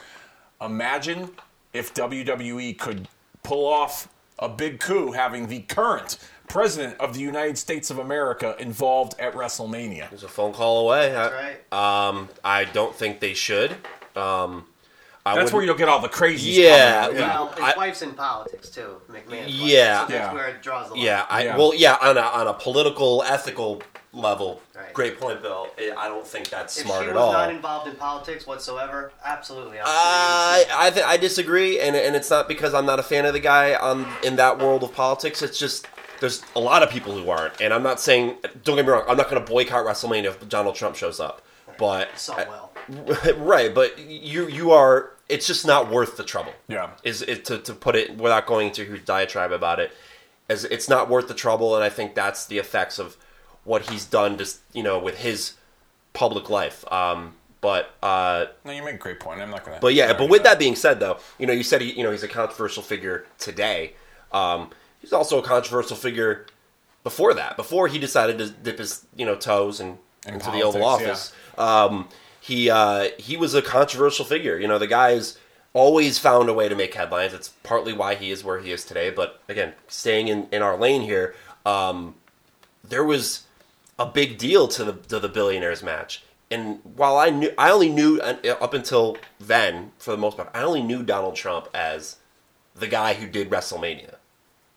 imagine if WWE could pull off a big coup having the current president of the United States of America involved at WrestleMania. It was a phone call away. That's I, right. Um, I don't think they should. Um, I That's where you'll get all the crazies. Yeah, coming out. Well, his I- wife's in politics too, McMahon. Yeah. so that's Yeah. where it draws the line. Yeah, I Yeah. well, yeah, on a on a political, ethical level. Right. Great point, Bill. I I don't think that's If smart she at was all. not involved in politics whatsoever, absolutely. I I I, th- I disagree, and and it's not because I'm not a fan of the guy on in that world of politics. It's just there's a lot of people who aren't, and I'm not saying. Don't get me wrong. I'm not going to boycott WrestleMania if Donald Trump shows up, but so uh, well. right. But you you are. It's just not worth the trouble. Yeah. Is it to to put it without going into a huge diatribe about it? As it's not worth the trouble, and I think that's the effects of what he's done just you know with his public life. Um, but uh, No, you make a great point. I'm not going to. but yeah, but with that being said, though, you know, you said he, you know, he's a controversial figure today. Um, he's also a controversial figure before that. Before he decided to dip his, you know, toes and In into the Oval politics, Office, um, he uh, he was a controversial figure. You know, the guy's always found a way to make headlines. It's partly why he is where he is today. But again, staying in, in our lane here, um, there was a big deal to the to the billionaires match. And while I knew, I only knew uh, up until then, for the most part, I only knew Donald Trump as the guy who did WrestleMania.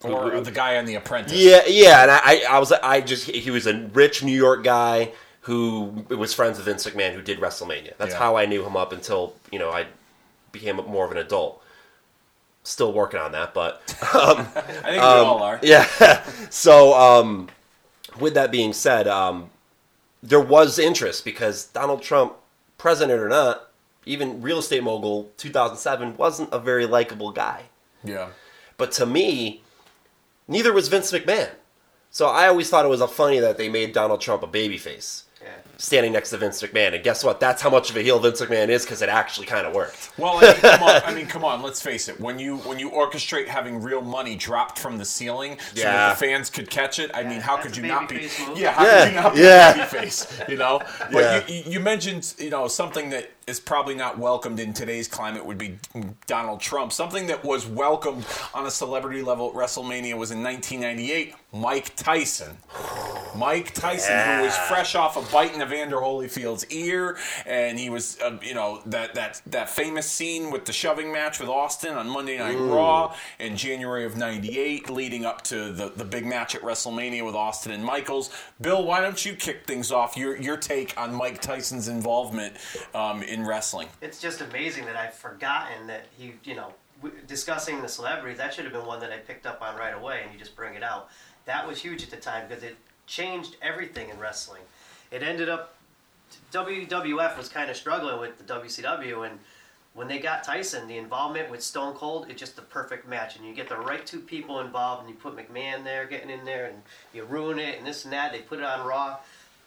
or the guy on The Apprentice. Yeah, yeah, and I, I, I was, I just, he was a rich New York guy who was friends with Vince McMahon, who did WrestleMania. That's Yeah. how I knew him up until you know I became more of an adult. Still working on that, but I think we Um, all are. yeah. so, um, with that being said, um, there was interest because Donald Trump, president or not, even real estate mogul 2007, wasn't a very likable guy. Yeah. But to me, neither was Vince McMahon. So I always thought it was a funny that they made Donald Trump a babyface. Yeah. standing next to Vince McMahon. And guess what? That's how much of a heel Vince McMahon is because it actually kind of worked. Well, I mean, come on. I mean, come on. Let's face it. When you when you orchestrate having real money dropped from the ceiling so Yeah. that the fans could catch it, I mean, how could you not be? Yeah, how Yeah, could you not be yeah. a babyface? You know. But Yeah. you, you mentioned, you know, something that is probably not welcomed in today's climate would be Donald Trump. Something that was welcomed on a celebrity level at WrestleMania was in 1998. Mike Tyson. Mike Tyson, who was fresh off a of biting Evander Holyfield's ear, and he was, uh, you know, that that that famous scene with the shoving match with Austin on Monday Night Raw in January of '98, leading up to the the big match at WrestleMania with Austin and Michaels. Bill, why don't you kick things off? Your your take on Mike Tyson's involvement um, in wrestling? It's just amazing that I've forgotten that he, you know, w- discussing the celebrities. That should have been one that I picked up on right away, and you just bring it out. That was huge at the time because it changed everything in wrestling. It ended up WWF was kind of struggling with the WCW, and when they got Tyson, the involvement with Stone Cold, it's just the perfect match. And you get the right two people involved, and you put McMahon there, getting in there, and you ruin it, and this and that. They put it on Raw.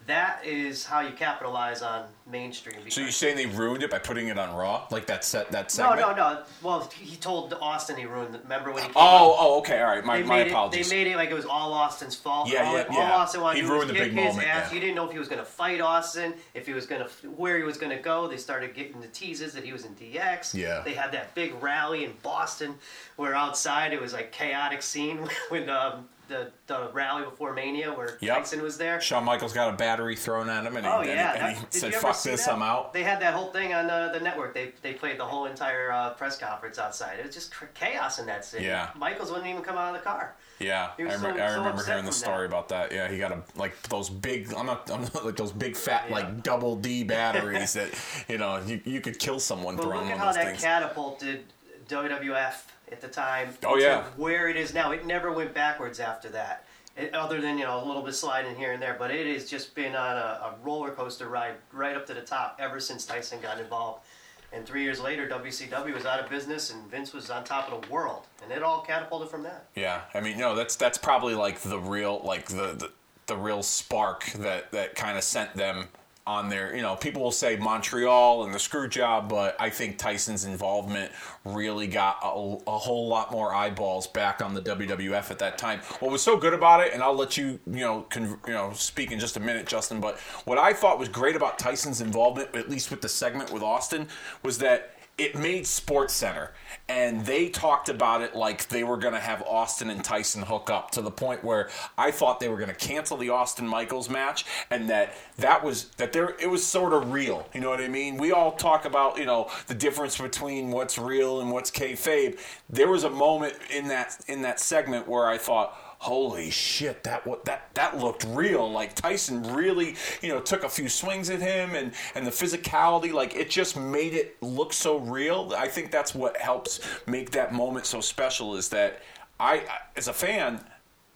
That is how you capitalize on mainstream. So you're saying they ruined it by putting it on Raw, like that set that segment? no, no. no. Well, he told Austin he ruined. it. Remember when he? Came Oh, out? oh, okay, all right. My, my apologies. It, they made it like it was all Austin's fault. Yeah, all, yeah, all yeah. Austin wanted He to ruined the big his moment, ass. yeah. He didn't know if he was going to fight Austin, if he was going to where he was going to go. They started getting the teases that he was in DX. Yeah. They had that big rally in Boston, where outside it was like chaotic scene when um, the the rally before Mania, where Yep. Tyson was there. Shawn Michaels got a battery thrown at him, and he, Oh and he- yeah, and he that- said, "Fuck this, that? I'm out." They had that whole thing on uh, the network. They they played the whole entire uh, press conference outside. It was just chaos in that city. Yeah. Michaels wouldn't even come out of the car. Yeah, I, rem- so- I remember upset hearing the story that. about that. Yeah, he got a like those big. I'm not, I'm not like those big fat Yeah. like double D batteries that you know you, you could kill someone But throwing look at one how of those that things. catapulted WWF at the time. Oh, yeah. where it is now. It never went backwards after that. It, other than you know a little bit sliding here and there, but it has just been on a, a roller coaster ride right up to the top ever since Tyson got involved. And three years later, WCW was out of business, and Vince was on top of the world, and it all catapulted from that. Yeah, I mean, no, that's that's probably like the real like the the, the real spark that that kind of sent them on there. You know, people will say Montreal and the screw job, but I think Tyson's involvement really got a, a whole lot more eyeballs back on the WWF at that time. What was so good about it, and I'll let you you know con, you know speak in just a minute, Justin. But what I thought was great about Tyson's involvement, at least with the segment with Austin, was that it made Sports Center, and they talked about it like they were going to have Austin and Tyson hook up to the point where I thought they were going to cancel the Austin Michaels match, and that that was that there it was sort of real. You know what I mean? We all talk about you know the difference between what's real and what's kayfabe. There was a moment in that in that segment where I thought holy shit that that that looked real like tyson really you know took a few swings at him and and the physicality like it just made it look so real i think that's what helps make that moment so special is that i I- as a fan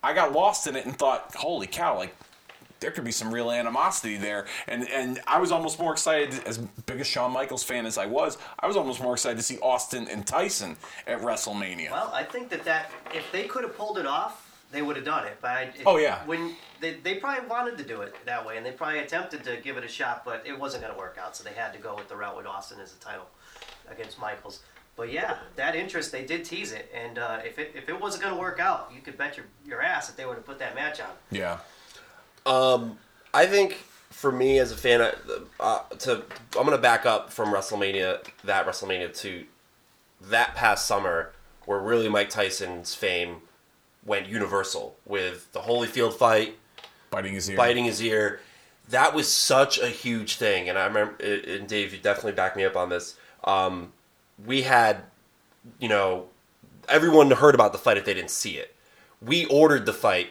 i got lost in it and thought holy cow like there could be some real animosity there, and and I was almost more excited as big a Shawn Michaels fan as I was. I was almost more excited to see Austin and Tyson at WrestleMania. Well, I think that that if they could have pulled it off, they would have done it. But I, it- Oh, yeah. when they, they probably wanted to do it that way, and they probably attempted to give it a shot, but it wasn't going to work out. So they had to go with the route with Austin as a title against Michaels. But yeah, that interest they did tease it, and uh, if it if it wasn't going to work out, you could bet your your ass that they would have put that match on. yeah. I think for me as a fan, uh, uh, to I'm gonna back up from WrestleMania, that WrestleMania to that past summer, where really Mike Tyson's fame went universal with the Holyfield fight, Biting his ear. biting his ear. That was such a huge thing, and I remember. And Dave, you definitely back me up on this. Um, we had, you know, everyone heard about the fight if they didn't see it. We ordered the fight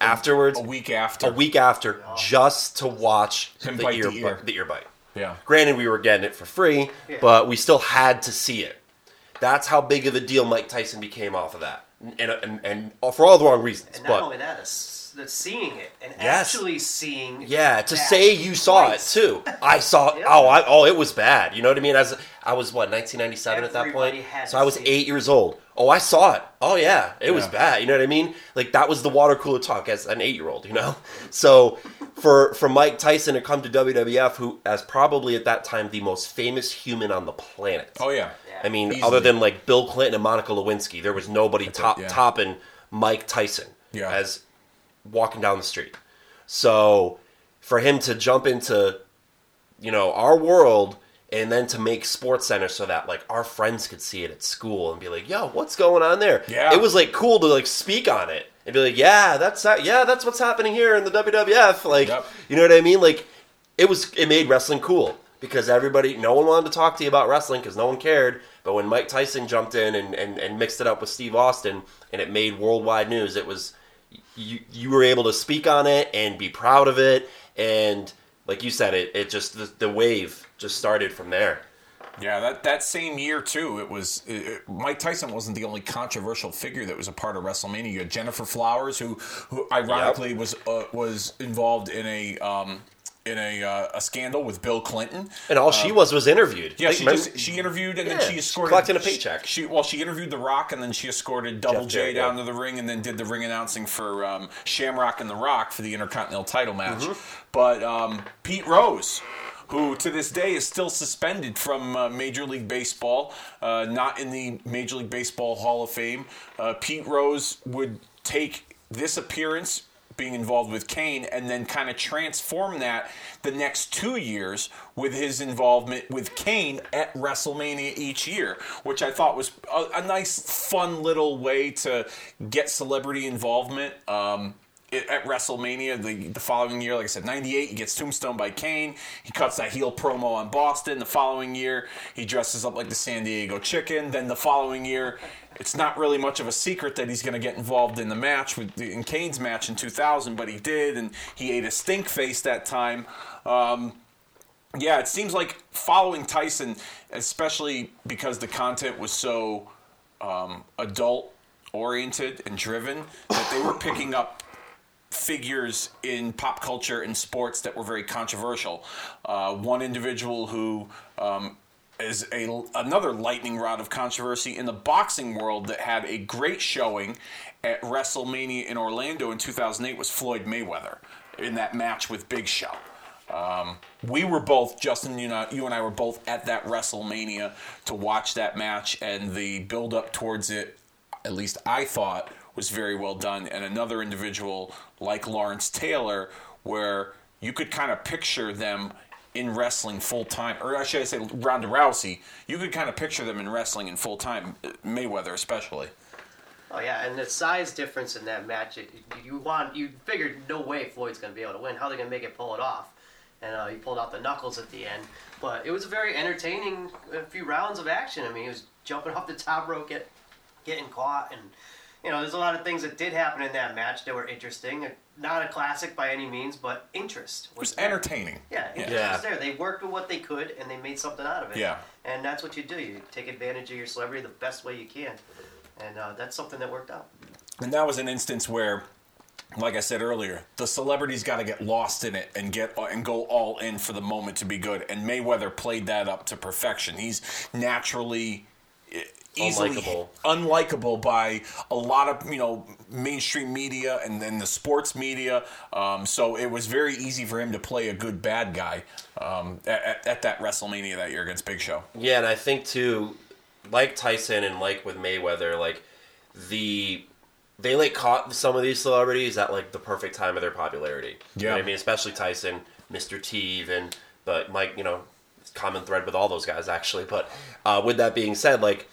afterwards, a week after. a week after, just to watch Him the bite ear, the ear. bu- the ear bite. Yeah. Granted, we were getting it for free, Yeah. but we still had to see it. That's how big of a deal Mike Tyson became off of that, and and, and uh, for all the wrong reasons. And not But only that, a, s- that seeing it and Yes. actually seeing. Yeah, to that say you saw twice. it too. I saw. Yeah. Oh, I, oh, it was bad. You know what I mean? As I was what 1997 at that point, so I was see it. eight years old. Oh, I saw it. Oh yeah, it was bad. You know what I mean? Like that was the water cooler talk as an eight year old. You know, so for for Mike Tyson to come to WWF, who as probably at that time the most famous human on the planet. Oh yeah. I mean, Easily. other than like Bill Clinton and Monica Lewinsky, there was nobody top yeah. topping Mike Tyson Yeah. as walking down the street. So for him to jump into you know our world and then to make Sports Center so that like our friends could see it at school and be like, "Yo, what's going on there?" Yeah. it was like cool to like speak on it and be like, "Yeah, that's that. Yeah, that's what's happening here in the WWF." Like, Yep. you know what I mean? Like, it was it made wrestling cool because everybody, no one wanted to talk to you about wrestling because no one cared. But when Mike Tyson jumped in and, and, and mixed it up with Steve Austin and it made worldwide news, it was you you were able to speak on it and be proud of it and like you said it it just the, the wave just started from there Yeah, that, that same year too. It was it, Mike Tyson wasn't the only controversial figure that was a part of WrestleMania. You had Gennifer Flowers, who who ironically was uh, was involved in a um, in a uh, a scandal with Bill Clinton. and all she was was interviewed Um, Yeah, Like, she remember- just she interviewed and Yeah, then she escorted collecting a paycheck. She well, she interviewed The Rock and then she escorted Double Jeff J down yeah. to the ring and then did the ring announcing for um, Shamrock and The Rock for the Intercontinental Title match. Mm-hmm. But um, Pete Rose. Who to this day is still suspended from uh, Major League Baseball, uh, not in the Major League Baseball Hall of Fame. Uh, Pete Rose would take this appearance being involved with Kane and then kind of transform that the next two years with his involvement with Kane at WrestleMania each year, which I thought was a, a nice, fun little way to get celebrity involvement. Um, at WrestleMania the, the following year, like I said, 98, he gets tombstone by Kane. He cuts that heel promo on Boston. The following year, he dresses up like the San Diego Chicken. Then the following year, it's not really much of a secret that he's going to get involved in the match with in Kane's match in 2000, but he did, and he ate a stink face that time. Um, yeah, it seems like following Tyson, especially because the content was so um, adult oriented and driven, that they were picking up figures in pop culture and sports that were very controversial. Uh, one individual who um, is a another lightning rod of controversy in the boxing world that had a great showing at WrestleMania in Orlando in 2008 was Floyd Mayweather in that match with Big Show. Um, we were both, Justin, you, know, you and I were both at that WrestleMania to watch that match, and the build up towards it, at least I thought, was very well done. And another individual like Lawrence Taylor, where you could kind of picture them in wrestling full time, or I should I say Ronda Rousey, you could kind of picture them in wrestling in full time, Mayweather especially. Oh yeah, and the size difference in that match, it, you want you figured no way Floyd's going to be able to win. How are they going to make it pull it off? And uh, he pulled out the knuckles at the end, but it was a very entertaining few rounds of action. I mean, he was jumping off the top rope, get, getting caught, and you know, there's a lot of things that did happen in that match that were interesting. Not a classic by any means, but interest It was there. entertaining. Yeah, interest Yeah. was there. They worked with what they could, and they made something out of it. Yeah. And that's what you do. You take advantage of your celebrity the best way you can, and uh, that's something that worked out. And that was an instance where, like I said earlier, the celebrity's got to get lost in it and get and go all in for the moment to be good. And Mayweather played that up to perfection. He's naturally easily Unlikable. unlikable by a lot of you know mainstream media and then the sports media. Um, so it was very easy for him to play a good bad guy um, at, at that WrestleMania that year against Big Show. Yeah, and I think too, like Tyson and like with Mayweather, like the they like caught some of these celebrities at like the perfect time of their popularity. You know Yeah. I mean, especially Tyson, Mr. T, even, but Mike, you know, common thread with all those guys actually. But uh, with that being said, like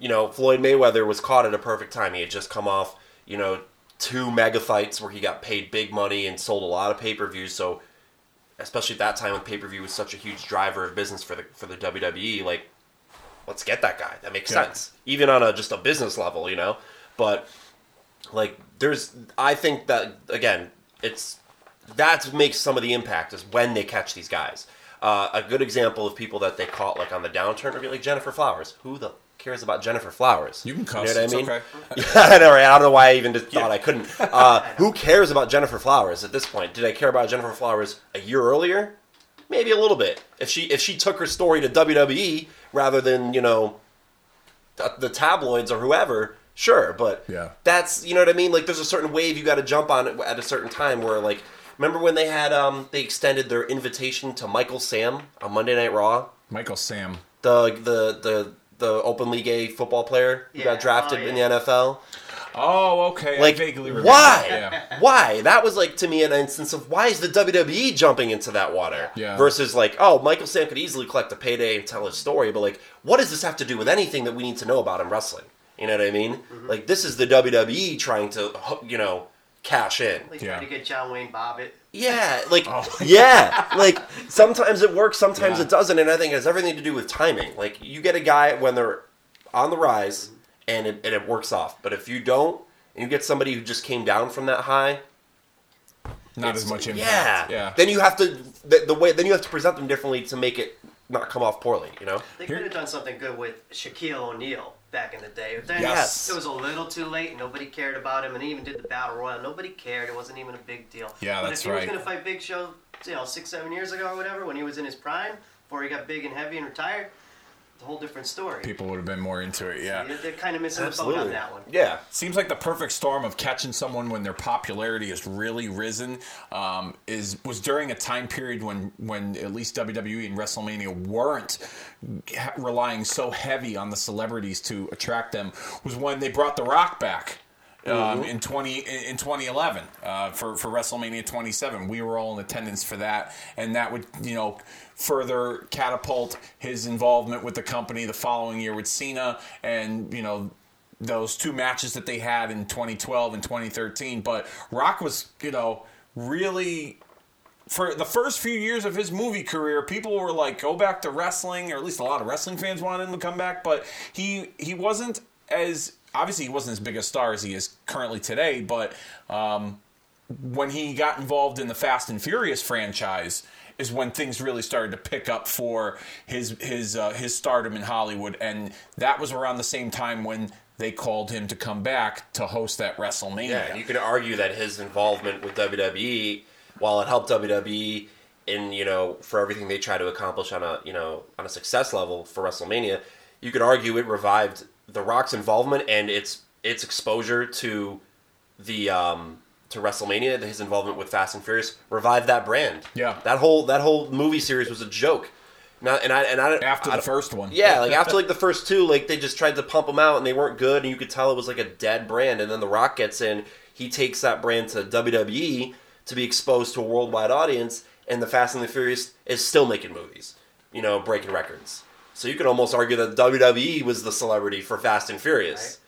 you know, Floyd Mayweather was caught at a perfect time. He had just come off, you know, two mega fights where he got paid big money and sold a lot of pay per views. So especially at that time when pay per view was such a huge driver of business for the for the WWE, like let's get that guy. That makes Yeah. sense, even on a just a business level, you know. But like, there's, I think that again, it's that makes some of the impact is when they catch these guys. Uh, a good example of people that they caught like on the downturn would be like Gennifer Flowers. Who the cares about Gennifer Flowers? You can cuss, You know what I mean? okay. Yeah, I know, right? I don't know why I even just thought I couldn't. Uh, who cares about Gennifer Flowers at this point? Did I care about Gennifer Flowers a year earlier? Maybe a little bit. If she if she took her story to WWE rather than you know the, the tabloids or whoever, sure. But Yeah. that's you know what I mean. Like there's a certain wave you got to jump on at a certain time. Where like remember when they had um they extended their invitation to Michael Sam on Monday Night Raw Michael Sam. the the the the openly gay football player who Yeah. got drafted Oh, in the NFL. Oh, okay. Like I vaguely remember. why? Yeah. Why? That was like to me an instance of why is the WWE jumping into that water? Yeah. Versus like, oh, Michael Sam could easily collect a payday and tell his story, but like, what does this have to do with anything that we need to know about him wrestling? You know what I mean? Mm-hmm. Like this is the WWE trying to you know cash in. Like Yeah. trying to get John Wayne Bobbitt. Yeah, like Oh. yeah, like sometimes it works, sometimes Yeah. it doesn't, and I think it has everything to do with timing. Like you get a guy when they're on the rise, and it, and it works off. But if you don't, and you get somebody who just came down from that high, Not as much Yeah, impact. Yeah. yeah. Then you have to the, the way then you have to present them differently to make it not come off poorly. You know? They could have done something good with Shaquille O'Neal back in the day. But then Yes. it was a little too late. Nobody cared about him, and he even did the battle royal. Nobody cared. It wasn't even a big deal. Yeah, but that's if he right. was going to fight Big Show, you know, six, seven years ago or whatever, when he was in his prime, before he got big and heavy and retired, a whole different story. People would have been more into it. Yeah. They're, they're kind of missing the boat on that one. Yeah. Seems like the perfect storm of catching someone when their popularity has really risen um, is was during a time period when when at least WWE and WrestleMania weren't relying so heavy on the celebrities to attract them was when they brought The Rock back. Um, in twenty in 2011 uh, for for WrestleMania 27, we were all in attendance for that, and that would you know further catapult his involvement with the company the following year with Cena, and you know those two matches that they had in 2012 and 2013. But Rock was, you know, really for the first few years of his movie career, people were like, "Go back to wrestling," or at least a lot of wrestling fans wanted him to come back. But he he wasn't as obviously he wasn't as big a star as he is currently today. But um, when he got involved in the Fast and Furious franchise is when things really started to pick up for his his uh, his stardom in Hollywood, and that was around the same time when they called him to come back to host that WrestleMania. Yeah, you could argue that his involvement with WWE, while it helped WWE in you know for everything they try to accomplish on a you know on a success level for WrestleMania, you could argue it revived The Rock's involvement and its its exposure to the um, to WrestleMania, his involvement with Fast and Furious revived that brand. Yeah. that whole that whole movie series was a joke. Now, and I and I after I the first one. yeah, like after like the first two, like they just tried to pump them out and they weren't good, and you could tell it was like a dead brand. And then The Rock gets in, he takes that brand to WWE to be exposed to a worldwide audience, and the Fast and the Furious is still making movies, you know, breaking records. So you could almost argue that WWE was the celebrity for Fast and Furious.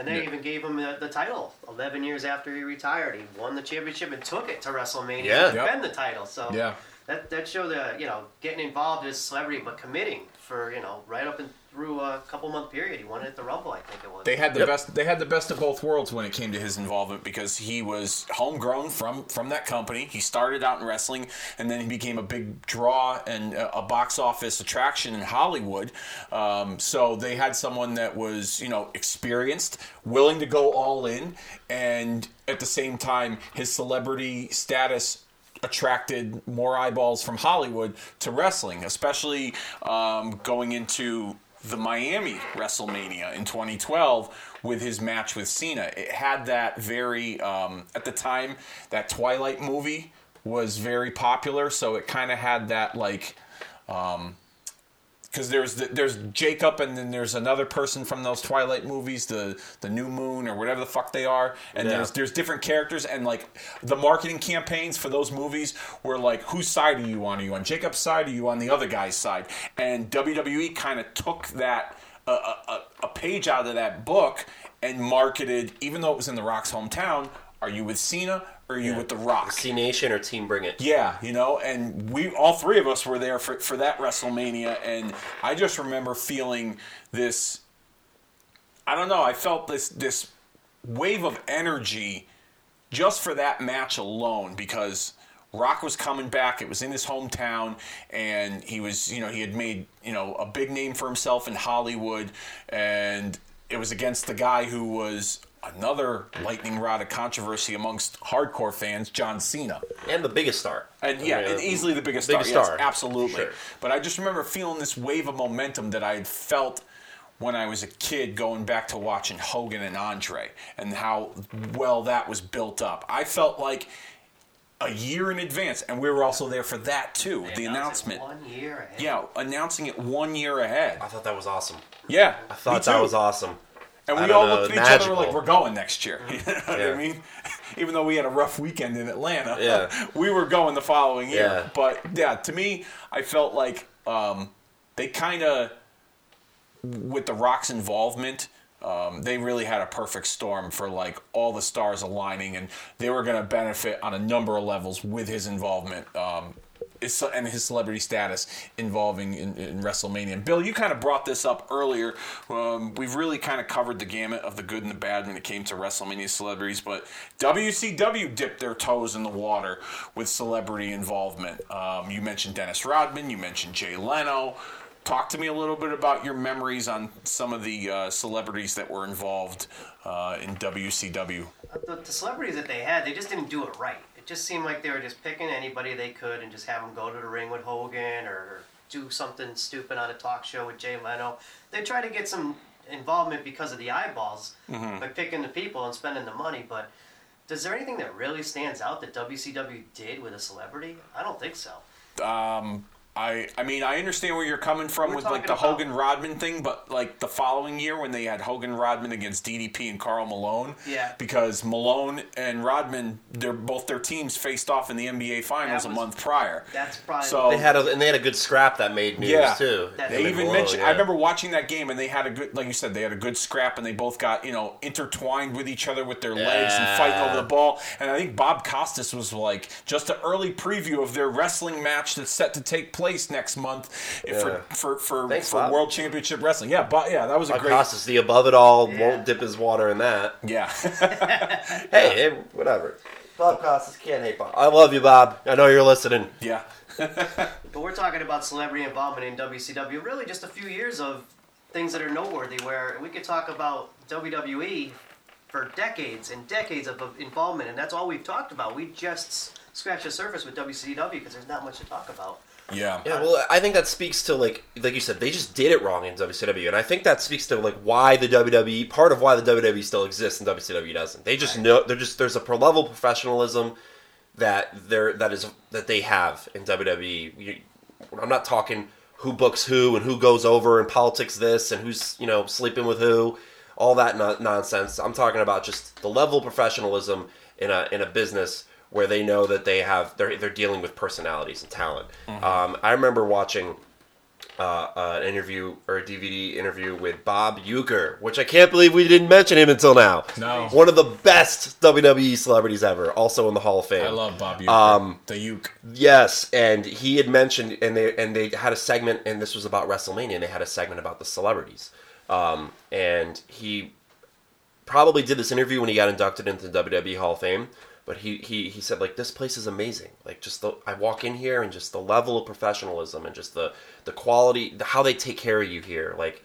And they even gave him the, the title 11 years after he retired. He won the championship and took it to WrestleMania Yeah. to Yep. the title. So Yeah. that, that showed the, you know, getting involved as a celebrity, but committing for, you know, right up and through a couple month period. He won it at the Rumble, I think it was. They had the Yep. best. They had the best of both worlds when it came to his involvement because he was homegrown from from that company. He started out in wrestling, and then he became a big draw and a, a box office attraction in Hollywood. Um, so they had someone that was you know experienced, willing to go all in, and at the same time, his celebrity status attracted more eyeballs from Hollywood to wrestling, especially um, going into the Miami WrestleMania in 2012 with his match with Cena. It had that very, um, at the time, that Twilight movie was very popular, so it kind of had that like. Um, because there's the, there's Jacob and then there's another person from those Twilight movies, the the New Moon or whatever the fuck they are, and Yeah. there's there's different characters and like the marketing campaigns for those movies were like whose side are you on? Are you on Jacob's side? Are you on the other guy's side? And WWE kind of took that a, a, a page out of that book and marketed, even though it was in The Rock's hometown. Are you with Cena or are you with The Rock? Cenation or Team Bring It. Yeah, you know, and we all three of us were there for, for that WrestleMania, and I just remember feeling this. I don't know. I felt this this wave of energy just for that match alone because Rock was coming back. It was in his hometown, and he was, you know, he had made, you know, a big name for himself in Hollywood, and it was against the guy who was another lightning rod of controversy amongst hardcore fans, John Cena. and the biggest star. And yeah, I mean, and easily the biggest, biggest star. star. Yes, absolutely. Sure. But I just remember feeling this wave of momentum that I had felt when I was a kid going back to watching Hogan and Andre and how well that was built up. I felt like a year in advance, and we were also there for that too, They the announced it announcement. One year ahead. Yeah, announcing it one year ahead. I thought that was awesome. Yeah, I thought that was awesome. And we all know, looked at each other like we're going next year. You know what I mean? Even though we had a rough weekend in Atlanta, Yeah. we were going the following year. Yeah. But yeah, to me, I felt like um, they kind of, with the Rock's involvement, um, they really had a perfect storm for like all the stars aligning, and they were going to benefit on a number of levels with his involvement. Um, and his celebrity status involving in, in WrestleMania. Bill, you kind of brought this up earlier. Um, we've really kind of covered the gamut of the good and the bad when it came to WrestleMania celebrities, but WCW dipped their toes in the water with celebrity involvement. Um, you mentioned Dennis Rodman, you mentioned Jay Leno. Talk to me a little bit about your memories on some of the uh, celebrities that were involved uh, in WCW. The, the celebrities that they had, they just didn't do it right. It just seemed like they were just picking anybody they could and just have them go to the ring with Hogan or do something stupid on a talk show with Jay Leno. They try to get some involvement because of the eyeballs by picking the people and spending the money. But does there anything that really stands out that WCW did with a celebrity? I don't think so. Um, I I mean I understand where you're coming from We're with like the about- Hogan Rodman thing, but like the following year when they had Hogan Rodman against DDP and Karl Malone, Yeah. because Malone and Rodman, they're both their teams faced off in the NBA Finals That a was- month prior. That's probably So- They had a, and they had a good scrap that made news Yeah. too. That- They Him and even Malone, mentioned. yeah. I remember watching that game, and they had a good, like you said, they had a good scrap, and they both got you know intertwined with each other with their legs and fighting over the ball. And I think Bob Costas was like just an early preview of their wrestling match that's set to take place next month Yeah. for for for, Thanks, for World Championship Wrestling. Yeah, but yeah, that was a Bob great. Costas, the above it all, Yeah. won't dip his water in that. Yeah, Hey, hey, whatever. Bob Costas can't hate Bob. I love you, Bob. I know you're listening. yeah. But we're talking about celebrity involvement in WCW. Really, just a few years of things that are noteworthy. Where we could talk about WWE for decades and decades of of involvement, and that's all we've talked about. We just scratched the surface with WCW because there's not much to talk about. Yeah. Yeah, well, I think that speaks to like, like you said, they just did it wrong in WCW, and I think that speaks to like why the WWE, part of why the WWE still exists and WCW doesn't. They just know they're just there's a pro level professionalism that there that is that they have in WWE. You, I'm not talking who books who and who goes over and politics this and who's you know sleeping with who, all that no- nonsense. I'm talking about just the level of professionalism in a in a business where they know that they have they're they're dealing with personalities and talent. Um, I remember watching uh, uh, an interview or a DVD interview with Bob Uecker, which I can't believe we didn't mention him until now. No. one of the best WWE celebrities ever, also in the Hall of Fame. I love Bob Uecker. Um, the Uke. Yes, and he had mentioned, and they and they had a segment, and this was about WrestleMania, and they had a segment about the celebrities, um, and he probably did this interview when he got inducted into the WWE Hall of Fame. But he, he, he said like this place is amazing. Like just the I walk in here and just the level of professionalism and just the the quality, the, how they take care of you here. Like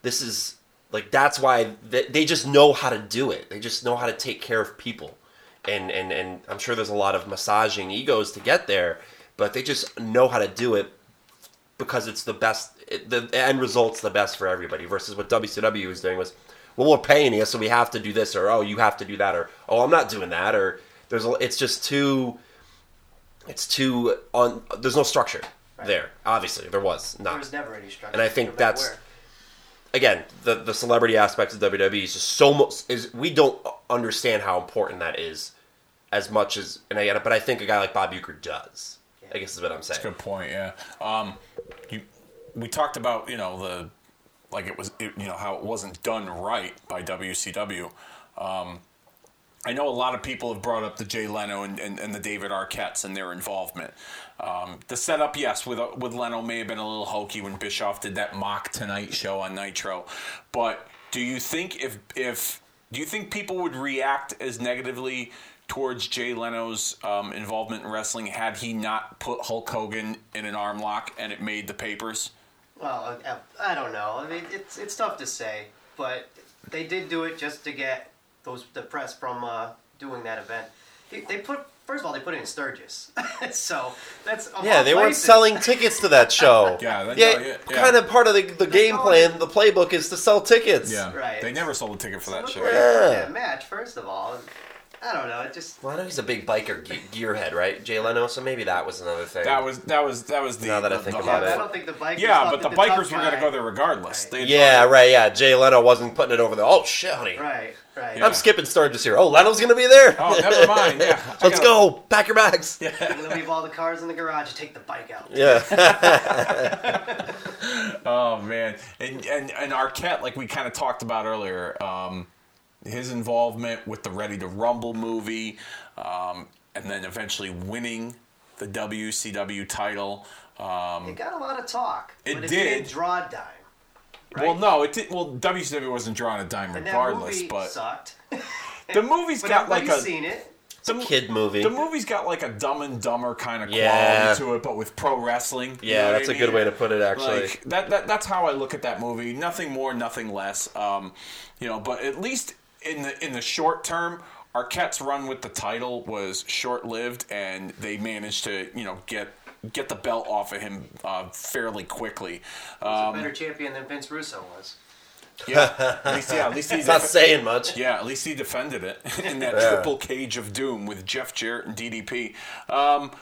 this is like that's why they, they just know how to do it. They just know how to take care of people, and and and I'm sure there's a lot of massaging egos to get there, but they just know how to do it because it's the best. The end result's the best for everybody. Versus what WCW was doing was, well, we're paying you, so we have to do this, or oh, you have to do that, or oh, I'm not doing that, or there's a, it's just too. It's too on. There's no structure there. Obviously, there was not. There not. was never any structure. And I think no that's- where. again, the the celebrity aspect of WWE is just so much is we don't understand how important that is as much as and I but I think a guy like Bob Uecker does. I guess is what I'm saying. That's a good point. Yeah. Um, you, we talked about you know the like it was it, you know how it wasn't done right by WCW. Um, I know a lot of people have brought up the Jay Leno and, and, and the David Arquettes and their involvement. Um, the setup, yes, with with Leno may have been a little hokey when Bischoff did that mock Tonight show on Nitro, but do you think if if Do you think people would react as negatively towards Jay Leno's um, involvement in wrestling had he not put Hulk Hogan in an arm lock and it made the papers? Well, uh, I don't know. I mean, it's it's tough to say, but they did do it just to get those the press from uh, doing that event. They, they put first of all they put it in Sturgis, so that's of Yeah, all they weren't selling tickets to that show. Yeah, that- yeah, yeah, yeah. kind of part of the, the game all plan, the playbook is to sell tickets. Yeah, Right. They never sold a ticket for that Look show. where Yeah. that match first of all. I don't know. It just Well, I know he's a big biker ge- gearhead, right, Jay Leno? So maybe that was another thing. That was that was that was the Now that I think the about hard- I don't think the bikers. Yeah, but the that bikers were going to go there regardless. Right. Yeah, right. Yeah, Jay Leno wasn't putting it over there. Oh shit, honey. Right, right. Yeah. I'm skipping Sturgis here. Oh, Leno's gonna be there. Oh, never mind. Yeah, Let's gotta- go. Pack your bags. You're gonna leave all the cars in the garage and take the bike out. Yeah. Oh man, and and and Arquette, like we kind of talked about earlier, um, his involvement with the Ready to Rumble movie, um, and then eventually winning the WCW title. Um, It got a lot of talk. It but it did. didn't draw a dime. Right? Well, no, it did. Well, WCW wasn't drawing a dime and that regardless, movie but sucked. the movie's but got like a seen it. the, Kid movie. The movie's got like a Dumb and Dumber kind of Yeah. quality to it, but with pro wrestling. you Yeah, know what that's I a good way to put it, actually. Like that, that that's how I look at that movie. Nothing more, nothing less. Um, you know, but at least in the in the short term, Arquette's run with the title was short lived, and they managed to you know get get the belt off of him uh, fairly quickly. He's a Um, better champion than Vince Russo was. yeah, at least yeah, at least he It's not saying much. yeah, at least he defended it in that Yeah. triple cage of doom with Jeff Jarrett and DDP. Um,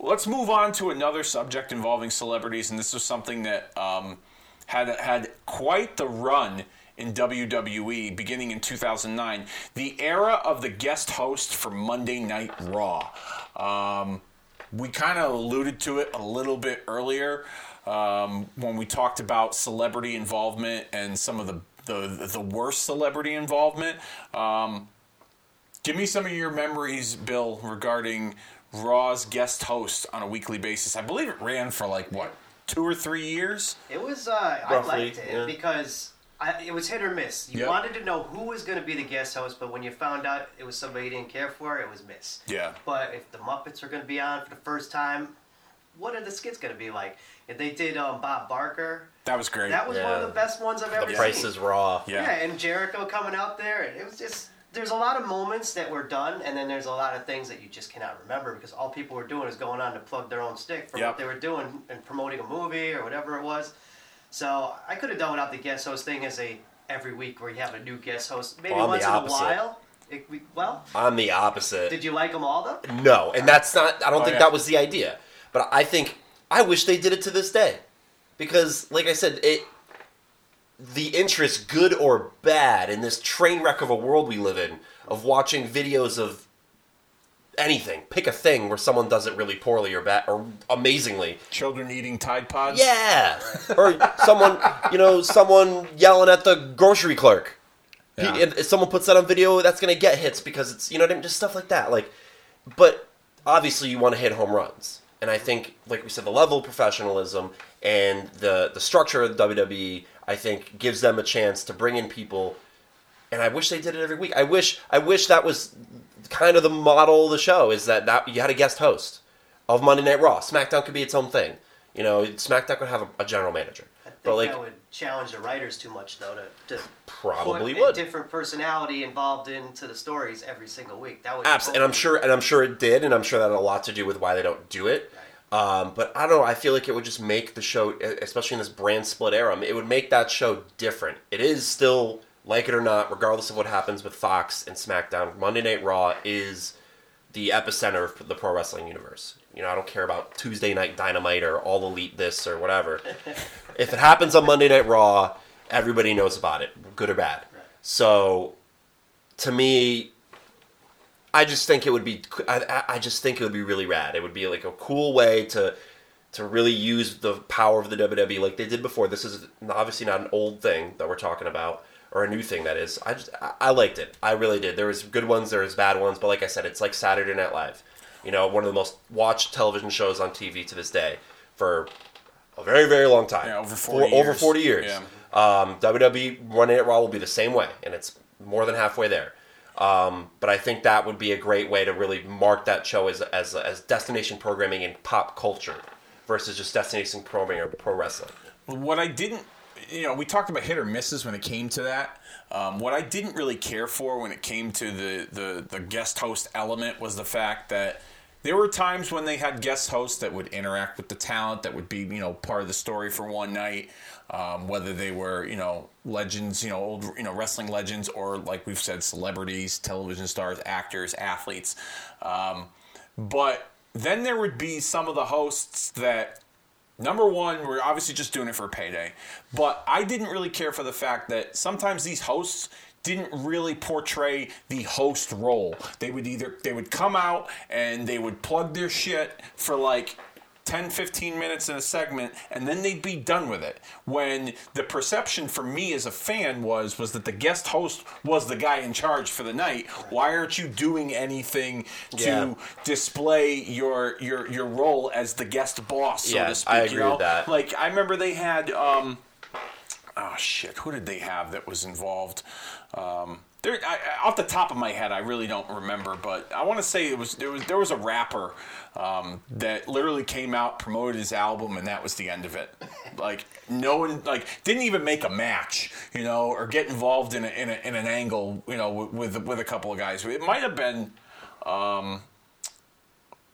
let's move on to another subject involving celebrities, and this was something that um, had had quite the run in WWE beginning in 2009. The era of the guest host for Monday Night Raw. Um, we kind of alluded to it a little bit earlier um, when we talked about celebrity involvement and some of the the, the worst celebrity involvement. Um, give me some of your memories, Bill, regarding Raw's guest host on a weekly basis. I believe it ran for like what two or three years. It was. Uh, I liked it yeah. because I, it was hit or miss. You Yep. wanted to know who was going to be the guest host, but when you found out it was somebody you didn't care for, it was miss. Yeah. But if the Muppets are going to be on for the first time, what are the skits going to be like? If they did um, Bob Barker, That was great. that was one of the best ones I've ever The seen. price is raw. Yeah. Yeah, and Jericho coming out there, and it was just. There's a lot of moments that were done, and then there's a lot of things that you just cannot remember because all people were doing is going on to plug their own stick for Yep. what they were doing and promoting a movie or whatever it was. So I could have done without the guest host thing as a every week where you have a new guest host, maybe Well, once the in a while. It, we, well, I'm the opposite. did you like them all though? No, and that's not. I don't Oh, think yeah. that was the idea. But I think I wish they did it to this day, because, like I said, it the interest, good or bad, in this train wreck of a world we live in, of watching videos of anything. Pick a thing where someone does it really poorly or bad or amazingly. Children eating Tide Pods. Yeah, or someone, you know, someone yelling at the grocery clerk. Yeah. if, if someone puts that on video, that's gonna get hits because it's you know what I mean? just stuff like that. Like, but obviously you want to hit home runs, and I think, like we said, the level of professionalism and the the structure of the WWE, I think, gives them a chance to bring in people. And I wish they did it every week. I wish I wish that was kind of the model of the show is that, that you had a guest host of Monday Night Raw. SmackDown could be its own thing. You know, SmackDown could have a, a general manager. I think But like that would challenge the writers too much though to, to Probably put would. a different personality involved into the stories every single week. That would Abs- and I'm sure, and I'm sure it did, and I'm sure that had a lot to do with why they don't do it. Um, but I don't know. I feel like it would just make the show, especially in this brand split era, it would make that show different. It is still, like it or not, regardless of what happens with Fox and SmackDown, Monday Night Raw is the epicenter of the pro wrestling universe. You know, I don't care about Tuesday Night Dynamite or All Elite this or whatever. if it happens on Monday Night Raw, everybody knows about it, good or bad. So, to me, I just think it would be. I, I- I just think it would be really rad. It would be like a cool way to to really use the power of the WWE like they did before. This is obviously not an old thing that we're talking about or a new thing that is. I just I, liked it. I really did. There was good ones, there was bad ones, but like I said, it's like Saturday Night Live. You know, one of the most watched television shows on TV to this day for a very very long time. Yeah, over For- 40 over years. forty years. Yeah. Um, WWE Monday Night Raw will be the same way, and it's more than halfway there. Um, but I think that would be a great way to really mark that show as as, as destination programming in pop culture versus just destination programming or pro wrestling. What I didn't, you know, we talked about hit or misses when it came to that. Um, what I didn't really care for when it came to the, the, the guest host element was the fact that there were times when they had guest hosts that would interact with the talent, that would be, you know, part of the story for one night. Um, whether they were, you know, legends, you know, old, you know, wrestling legends, or like we've said, celebrities, television stars, actors, athletes. Um, but then there would be some of the hosts that Number one, we're obviously just doing it for a payday. But I didn't really care for the fact that sometimes these hosts didn't really portray the host role. They would either they would come out and they would plug their shit for like 10 15 minutes in a segment and then they'd be done with it when the perception for me as a fan was was that the guest host was the guy in charge for the night why aren't you doing anything to Yeah. display your your your role as the guest boss so Yeah, to speak I you agree know? with that. like i remember they had um oh shit who did they have that was involved um there, I, off the top of my head, I really don't remember, but I want to say it was there was there was a rapper um, that literally came out, promoted his album, and that was the end of it. Like no one, like didn't even make a match, you know, or get involved in a, in, a, in an angle, you know, with with a couple of guys. It might have been um,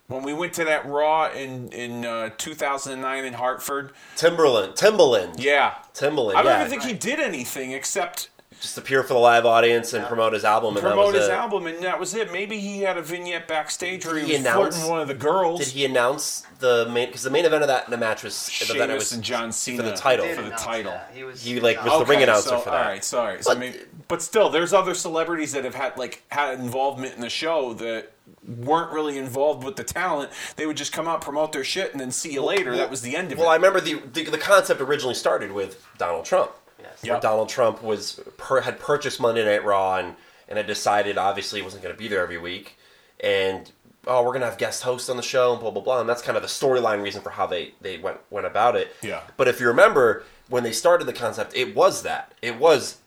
when we went to that Raw in in uh, 2009 in Hartford. Timbaland, Timbaland, Yeah, Timbaland. I don't yeah. even think he did anything except just appear for the live audience and promote his album. And that promote was his it. album, and that was it. Maybe he had a vignette backstage where he, Did he was announce- flirting one of the girls. Did he announce the main? Because the main event of that the match was the event it Sheamus was and John Cena for the title. For the title. that. He was. He, like, John- was the ring announcer so, for that. All right, sorry. So But- I mean, but still, there's other celebrities that have had like had involvement in the show that weren't really involved with the talent. They would just come out, promote their shit, and then see you later. that was the end of Well, it. Well, I remember the, the the concept originally started with Donald Trump. Yes. Where Yep. Donald Trump was per, had purchased Monday Night Raw and and had decided obviously he wasn't going to be there every week, and oh we're going to have guest hosts on the show and blah blah blah, and that's kind of the storyline reason for how they they went went about it. Yeah. But if you remember when they started the concept, it was that it was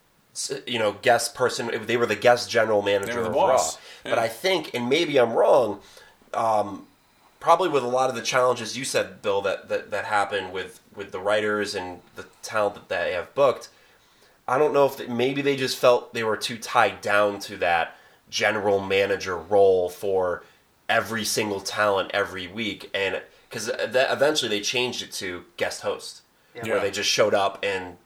you know guest person. They were the guest general manager were the of boss. Raw. Yeah. But I think, and maybe I'm wrong. Um, probably with a lot of the challenges you said, Bill, that, that, that happen with, with the writers and the talent that they have booked. I don't know if they, maybe they just felt they were too tied down to that general manager role for every single talent every week, and because eventually they changed it to guest host, Yeah. Yeah. where they just showed up and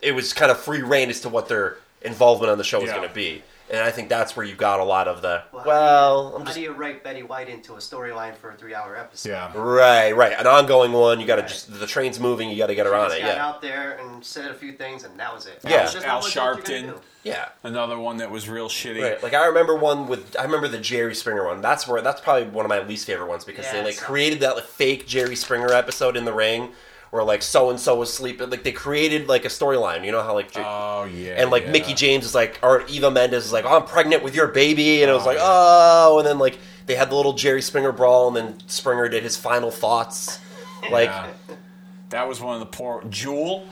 it was kind of free reign as to what their involvement on the show was Yeah. going to be. And I think that's where you got a lot of the Well, well, how, I'm how just do you write Betty White into a storyline for a three-hour episode? yeah. Right, right. An ongoing one. You got to Right. just the train's moving. You got to get her on it. got Yeah, out there and said a few things, and that was it. Yeah. It's just Al not what you're gonna Sharpton. yeah. Another one that was real shitty. Right. Like I remember one with I remember the Jerry Springer one. That's where that's probably one of my least favorite ones because they like created that like, fake Jerry Springer episode in the ring where like so and so was sleeping. Like they created like a storyline. You know how like. J- Oh yeah. and like yeah. Mickie James is like, or Eva Mendes is like, oh, I'm pregnant with your baby, and it was Oh, like, yeah. oh, and then like they had the little Jerry Springer brawl, and then Springer did his final thoughts. Like Yeah. that was one of the poor Jewel.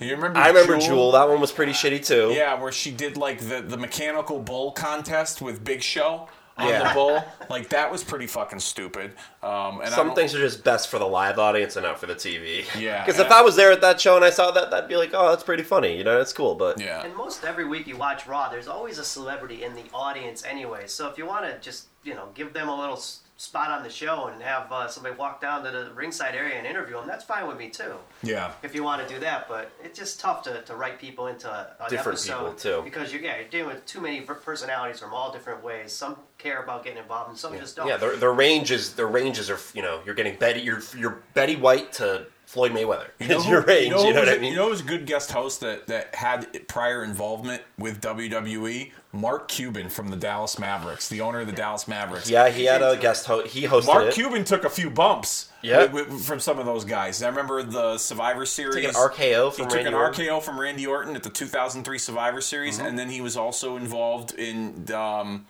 You remember? I remember Jewel. That one was pretty shitty too. Yeah, where she did like the the mechanical bull contest with Big Show on Yeah. the bull. Like that was pretty fucking stupid. Um, and Some don't- things are just best for the live audience and not for the TV. Yeah, Because if I was there at that show and I saw that, that'd be like, oh, that's pretty funny. You know, that's cool. But Yeah. And most every week you watch Raw, there's always a celebrity in the audience anyway. So if you want to just, you know, give them a little s- spot on the show and have uh, somebody walk down to the ringside area and interview them, that's fine with me too. Yeah. If you want to do that, but it's just tough to, to write people into a, Different episode people, too. because you're yeah you're dealing with too many personalities from all different ways. Some care about getting involved and some just don't. yeah, their, their ranges, their ranges are, you know, you're getting Betty, you're, you're Betty White to Floyd Mayweather. It's your range. You know, who what was I a- mean? You know, who was a good guest host that that had prior involvement with WWE. Mark Cuban from the Dallas Mavericks, the owner of the Dallas Mavericks. yeah, he had a guest host. He hosted Mark it. Cuban took a few bumps. Yeah. from some of those guys. I remember the Survivor Series. Took an RKO He from took Randy an Orton. RKO from Randy Orton at the 2003 Survivor Series, Mm-hmm. and then he was also involved in. Um,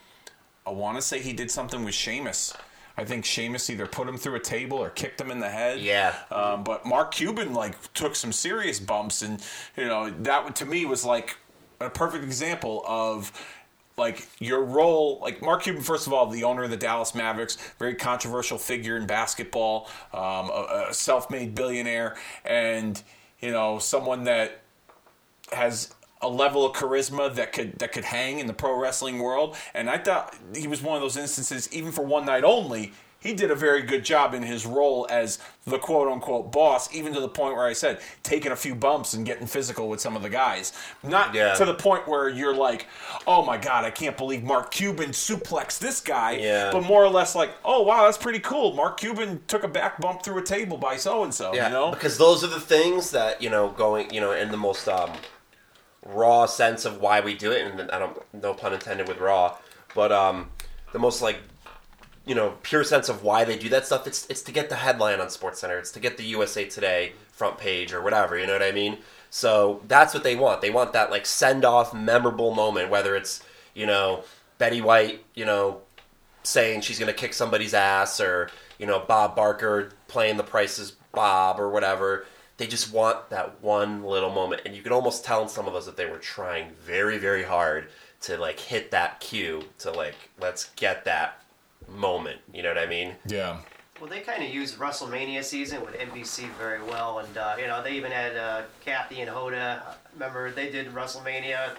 I want to say he did something with Sheamus. I think Sheamus either put him through a table or kicked him in the head. Yeah. Um, but Mark Cuban like took some serious bumps, and you know that to me was like a perfect example of like your role like mark cuban first of all the owner of the dallas mavericks very controversial figure in basketball um, a, a self-made billionaire and you know someone that has a level of charisma that could that could hang in the pro wrestling world. And i thought he was one of those instances even for one night only he did a very good job in his role as the quote unquote boss, even to the point where I said taking a few bumps and getting physical with some of the guys. Not Yeah. to the point where you're like, oh my god, I can't believe Mark Cuban suplexed this guy. Yeah. But more or less like, oh wow, that's pretty cool. Mark Cuban took a back bump through a table by so and so. You know? because those are the things that you know going you know in the most um, raw sense of why we do it, and I don't no pun intended with raw, but um, the most like you know pure sense of why they do that stuff. It's it's to get the headline on Sports Center. It's to get the USA Today front page or whatever. You know what I mean? So that's what they want. They want that like send off memorable moment, whether it's you know Betty White, you know saying she's going to kick somebody's ass or you know bob barker playing the prices bob or whatever they just want that one little moment and you can almost tell in some of those that they were trying very very hard to like hit that cue to like let's get that moment you know what i mean yeah. Well, they kind of used WrestleMania season with NBC very well, and uh, you know they even had uh, Kathy and Hoda. Remember they did WrestleMania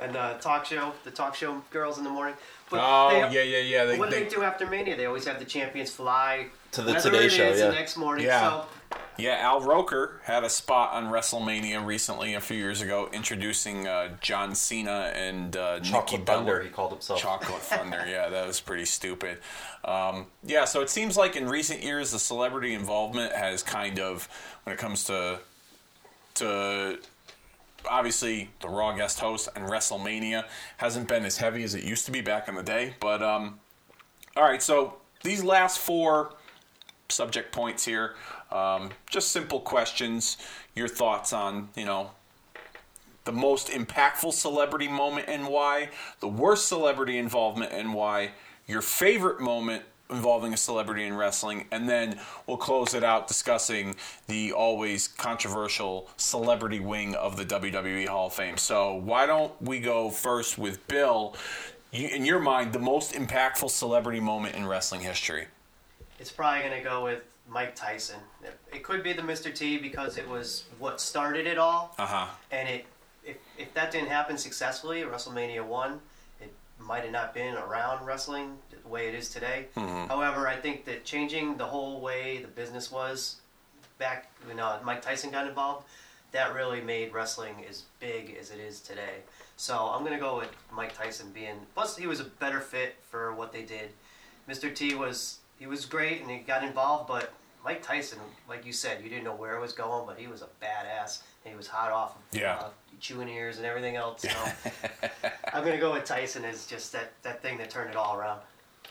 and uh, talk show, the talk show girls in the morning. But Oh they- yeah, yeah, yeah. They, what do they- they do after Mania? They always have the champions fly To the Today Show, yeah. the next morning. Yeah. So Yeah, Al Roker had a spot on WrestleMania recently, a few years ago, introducing uh, John Cena and uh, Nikki chocolate Bella. thunder he called himself Chocolate Thunder, yeah, that was pretty stupid. Um, yeah, so it seems like in recent years the celebrity involvement has kind of, when it comes to, to obviously the Raw guest host and WrestleMania, hasn't been as heavy as it used to be back in the day. But um, all right, so these last four subject points here, um, just simple questions. Your thoughts on you know the most impactful celebrity moment and why, the worst celebrity involvement and why, your favorite moment involving a celebrity in wrestling, and then we'll close it out discussing the always controversial celebrity wing of the WWE Hall of Fame. So, why don't we go first with Bill? You, in your mind, the most impactful celebrity moment in wrestling history? it's probably going to go with Mike Tyson. It, could be the Mr. T because it was what started it all. Uh huh. And it, if, if that didn't happen successfully, WrestleMania one, it might have not been around wrestling the way it is today. However, I think that changing the whole way the business was back when uh, Mike Tyson got involved, that really made wrestling as big as it is today. So I'm gonna go with Mike Tyson being. Plus, he was a better fit for what they did. Mr. T was he was great and he got involved, but Mike Tyson, like you said, you didn't know where it was going, but he was a badass and he was hot off of Yeah. uh, chewing ears and everything else. So I'm gonna go with Tyson as just that, that thing that turned it all around.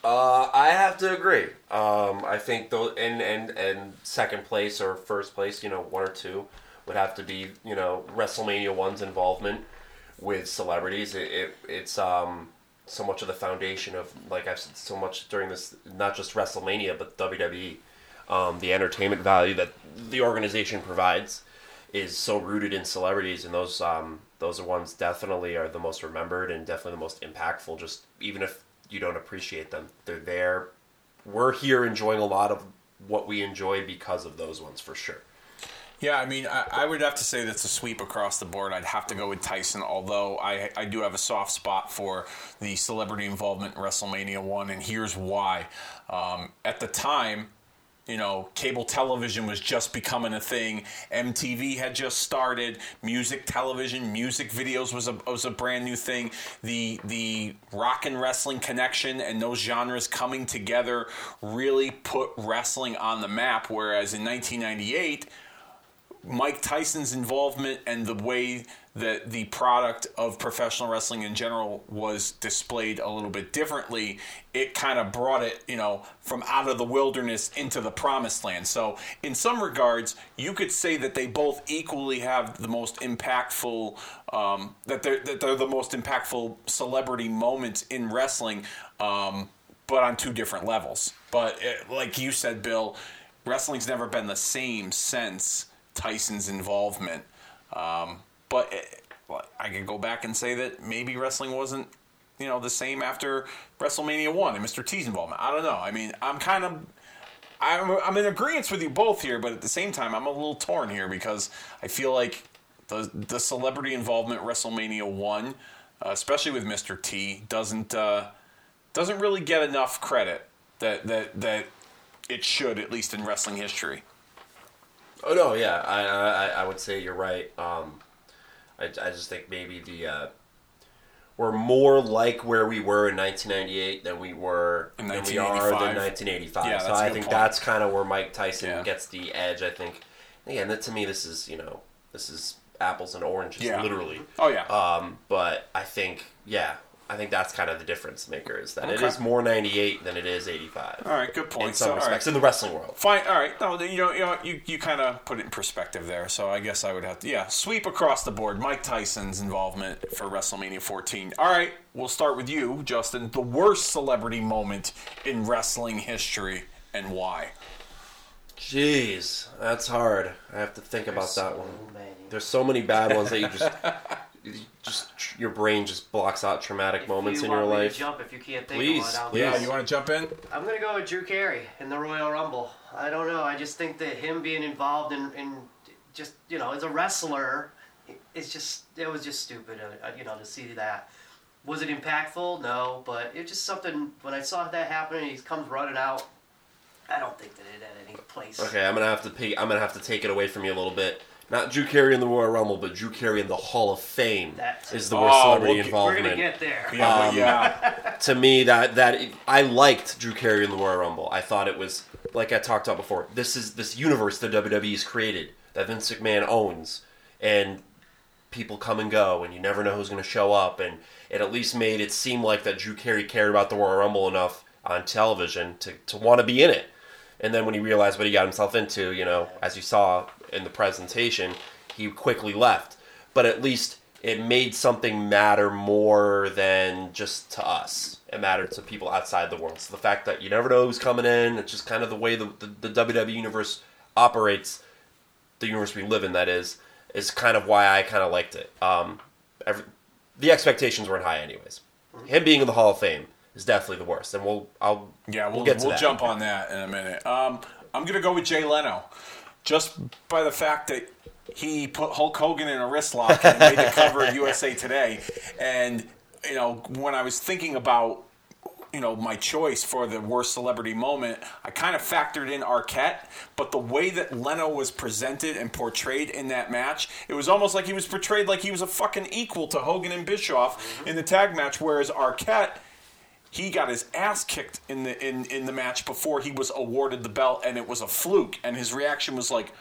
Uh, I have to agree. Um, I think though, and and and second place or first place, you know, one or two would have to be, you know, WrestleMania one's involvement with celebrities. It, it it's um so much of the foundation of like I've said so much during this, not just WrestleMania but WWE. Um, the entertainment value that the organization provides is so rooted in celebrities, and those um, those are ones definitely are the most remembered and definitely the most impactful. Just even if you don't appreciate them, they're there. We're here enjoying a lot of what we enjoy because of those ones for sure. Yeah, I mean, I, I would have to say that's a sweep across the board. I'd have to go with Tyson, although I, I do have a soft spot for the celebrity involvement in WrestleMania 1, and here's why. Um, at the time, you know, cable television was just becoming a thing. MTV had just started. Music television, music videos was a was a brand new thing. The the rock and wrestling connection and those genres coming together really put wrestling on the map. Whereas in 1998. Mike Tyson's involvement and the way that the product of professional wrestling in general was displayed a little bit differently, it kind of brought it, you know, from out of the wilderness into the promised land. So, in some regards, you could say that they both equally have the most impactful, um, that they're that they're the most impactful celebrity moments in wrestling, um, but on two different levels. But it, like you said, Bill, wrestling's never been the same since Tyson's involvement. Um, but it, I could go back and say that maybe wrestling wasn't, you know, the same after WrestleMania one and Mr. T's involvement. I don't know. I mean, I'm kind of. I'm, I'm in agreement with you both here, but at the same time, I'm a little torn here because I feel like the the celebrity involvement WrestleMania one, uh, especially with Mr. T, doesn't uh, doesn't really get enough credit that that that it should, at least in wrestling history. Oh no, yeah, I I, I would say you're right. Um, I, I just think maybe the uh, we're more like where we were in 1998 than we were In than we are 1985. than 1985. Yeah, so I think point. that's kind of where Mike Tyson Yeah. gets the edge. I think. Again, that to me, this is you know this is apples and oranges, Yeah. literally. Oh yeah, Um, but I think yeah, I think that's kind of the difference maker is that it Okay. is more 98 than it is 85 all right, good point. in some So, all right. respects in the wrestling world. Fine. All right. No, you know, you know, you, you kind of put it in perspective there. So I guess I would have to, yeah, sweep across the board. Mike Tyson's involvement for WrestleMania 14. All right. We'll start with you, Justin. The worst celebrity moment in wrestling history and why? Jeez, that's hard. I have to think about that one. Many. There's so many bad ones that you just, you just your brain just blocks out traumatic If moments you in your want me to life. jump if you can't think Please, of one. I'll- please. Yeah, you want to jump in? I'm gonna go with Drew Carey in the Royal Rumble. I don't know. I just think that him being involved in, in just you know as a wrestler, it's just it was just stupid. Uh, uh, you know to see that. Was it impactful? No, but it's just something. When I saw that happen, and he comes running out. I don't think that it had any place. Okay, I'm gonna have to pay, I'm gonna have to take it away from you a little bit. Not Drew Carey in the Royal Rumble, but Drew Carey in the Hall of Fame That's- is the Oh, worst celebrity we'll get- We're gonna get there. Yeah, Um, yeah. to me that that I liked Drew Carey in the Royal Rumble. I thought it was like I talked about before. This is this universe that WWE's created that Vince McMahon owns, and people come and go, and you never know who's going to show up. And it at least made it seem like that Drew Carey cared about the Royal Rumble enough on television to to want to be in it. And then when he realized what he got himself into, you know, as you saw in the presentation, he quickly left. But at least it made something matter more than just to us. It mattered to people outside the world. So the fact that you never know who's coming in, it's just kind of the way the, the, the WWE universe operates, the universe we live in, that is, is kind of why I kind of liked it. Um, every, the expectations weren't high, anyways. Him being in the Hall of Fame is definitely the worst, and we'll I'll Yeah, we'll, we'll, that. jump on that in a minute. Um, I'm going to go with Jay Leno. Just by the fact that he put Hulk Hogan in a wrist lock and made the cover of USA Today. And, you know, when I was thinking about, you know, my choice for the worst celebrity moment, I kind of factored in Arquette, but the way that Leno was presented and portrayed in that match, it was almost like he was portrayed like he was a fucking equal to Hogan and Bischoff mm-hmm. in the tag match, whereas Arquette he got his ass kicked in the in, in the match before he was awarded the belt and it was a fluke. And his reaction was like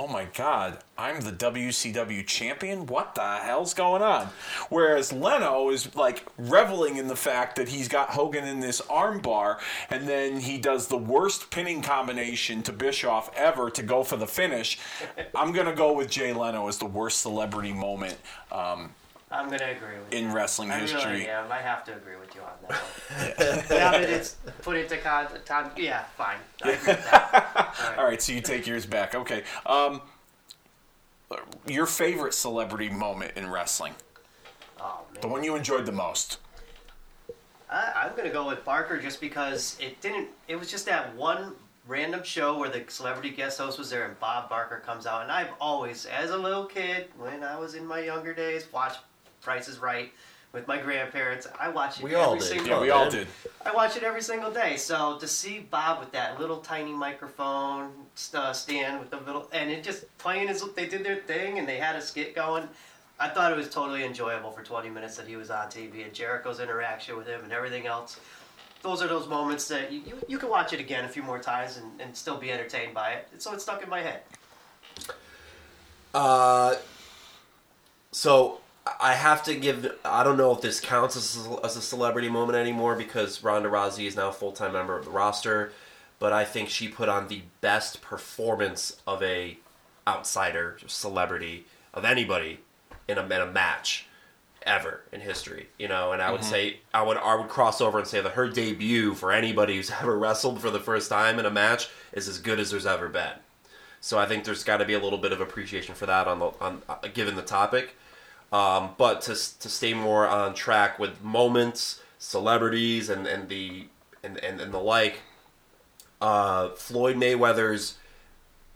oh my god i'm the wcw champion? What the hell's going on? Whereas leno is like reveling in the fact that he's got hogan in this armbar and then he does the worst pinning combination to bischoff ever to go for the finish. I'm gonna go with jay leno as the worst celebrity moment um, I'm gonna agree with you. in wrestling I history really am. I have to agree with you on that one. now that it's put into con, con yeah, fine. I agree with that. All right, so you take yours back. Okay. Um, your favorite celebrity moment in wrestling, Oh man. the one you enjoyed the most. I, I'm gonna go with Barker just because it didn't. It was just that one random show where the celebrity guest host was there and Bob Barker comes out, and I've always, as a little kid, when I was in my younger days, watched Price is Right with my grandparents. I watch it We every all did. single. Yeah, we all did. I watch it every single day. So to see Bob with that little tiny microphone uh, stand with the little, and it just playing as they did their thing, and they had a skit going. I thought it was totally enjoyable for 20 minutes that he was on TV, and Jericho's interaction with him and everything else. Those are those moments that you, you, you can watch it again a few more times and, and still be entertained by it. So it's stuck in my head. Uh, so I have to give. I don't know if this counts as a, as a celebrity moment anymore because Ronda Rousey is now a full time member of the roster. But I think she put on the best performance of a outsider celebrity of anybody in a, in a match ever in history. You know, and I would say I would I would cross over and say that her debut for anybody who's ever wrestled for the first time in a match is as good as there's ever been. So I think there's got to be a little bit of appreciation for that on the on uh, given the topic. Um, but to to stay more on track with moments, celebrities, and and the and and, and the like, uh, Floyd Mayweather's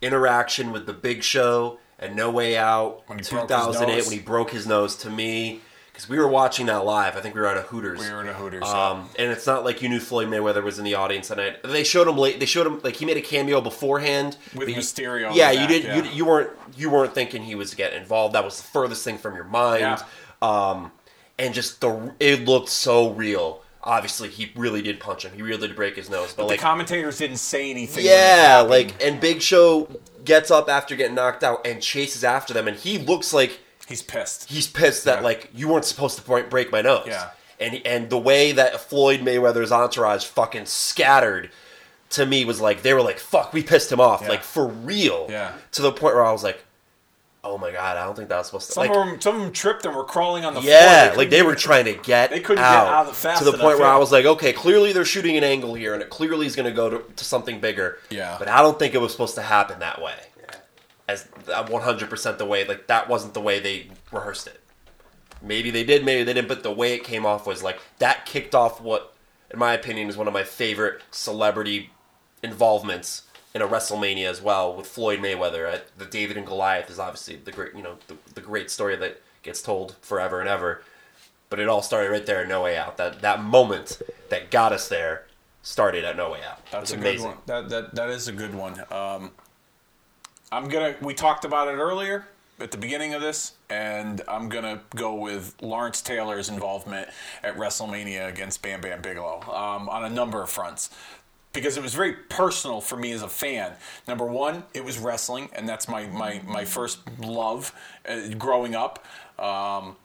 interaction with the Big Show and No Way Out, When he broke his 2008, when he broke his nose. To me, because we were watching that live. I think we were at a Hooters. We were at a Hooters, Um, and it's not like you knew Floyd Mayweather was in the audience tonight. They showed him late. They showed him like he made a cameo beforehand With but Mysterio Yeah, you did. yeah. You, you weren't. You weren't thinking he was getting involved. That was the furthest thing from your mind. Yeah. Um, and just the it looked so real. Obviously, he really did punch him. He really did break his nose. But, the like, commentators didn't say anything. yeah, like and Big Show gets up after getting knocked out and chases after them, and he looks like he's pissed. he's pissed that Yeah. like you weren't supposed to break- break my nose. Yeah. And and the way that Floyd Mayweather's entourage fucking scattered to me was like they were like fuck we pissed him off Yeah. like for real. Yeah. To the point where I was like, oh my god, I don't think that was supposed to. Some like, of them, some of them tripped and were crawling on the floor. yeah, couldn't like they were trying to get They couldn't get out, out of it fast to the point where. I was like, okay, clearly they're shooting an angle here, and it clearly is going to go to, to something bigger. Yeah. but I don't think it was supposed to happen that way. As one hundred percent the way, like that wasn't the way they rehearsed it. Maybe they did, maybe they didn't, but the way it came off was like that kicked off what, in my opinion, is one of my favorite celebrity involvements in a WrestleMania as well with Floyd Mayweather. Uh, the David and Goliath is obviously the great, you know, the, the great story that gets told forever and ever. But it all started right there at No Way Out. That that moment that got us there started at No Way Out. That's a was good one. That that that is a good one. Um, I'm gonna. We talked about it earlier at the beginning of this, and I'm gonna go with Lawrence Taylor's involvement at WrestleMania against Bam Bam Bigelow um, on a number of fronts. Because it was very personal for me as a fan. Number one, it was wrestling, and that's my my, my first love uh, growing up. Um,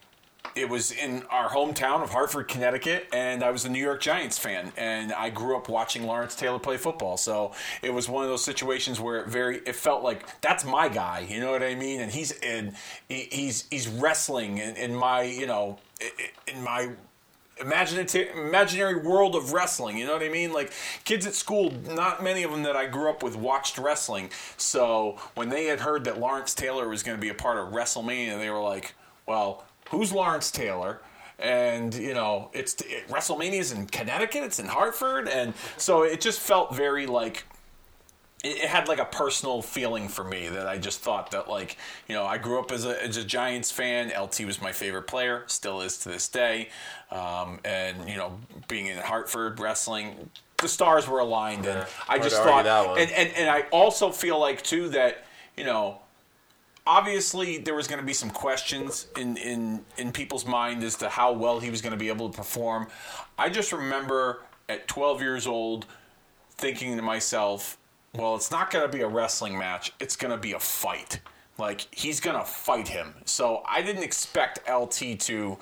it was in our hometown of Hartford, Connecticut, and I was a New York Giants fan, and I grew up watching Lawrence Taylor play football. So it was one of those situations where it very it felt like that's my guy, you know what I mean? And he's in he's he's wrestling in, in my you know in my imaginary imaginary world of wrestling. You know what I mean? Like kids at school, not many of them that I grew up with watched wrestling. So when they had heard that Lawrence Taylor was going to be a part of WrestleMania, they were like, "Well, who's Lawrence Taylor?" And you know, it's it, WrestleMania's in Connecticut. It's in Hartford, and so it just felt very like it, it had like a personal feeling for me that I just thought that like you know I grew up as a as a Giants fan. LT was my favorite player, still is to this day, um, and you know being in Hartford wrestling, the stars were aligned, and I just thought, and, and and I also feel like too that you know obviously there was going to be some questions in, in in people's mind as to how well he was going to be able to perform. I just remember at 12 years old thinking to myself, well, it's not going to be a wrestling match. It's going to be a fight. Like he's going to fight him. So I didn't expect LT to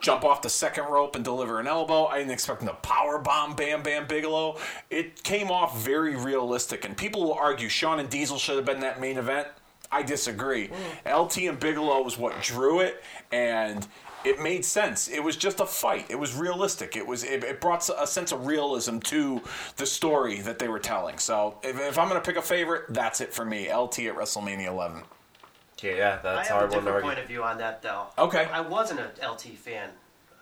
jump off the second rope and deliver an elbow. I didn't expect him to power bomb Bam Bam Bigelow. It came off very realistic, and people will argue Shawn and Diesel should have been that main event. I disagree. LT and Bigelow was what drew it, and it made sense. It was just a fight. It was realistic. It was it, it brought a sense of realism to the story that they were telling. So if, if I'm going to pick a favorite, that's it for me. LT at WrestleMania 11. Yeah, yeah, I that's have hard a one to different point of view on that, though. Okay. I wasn't an LT fan.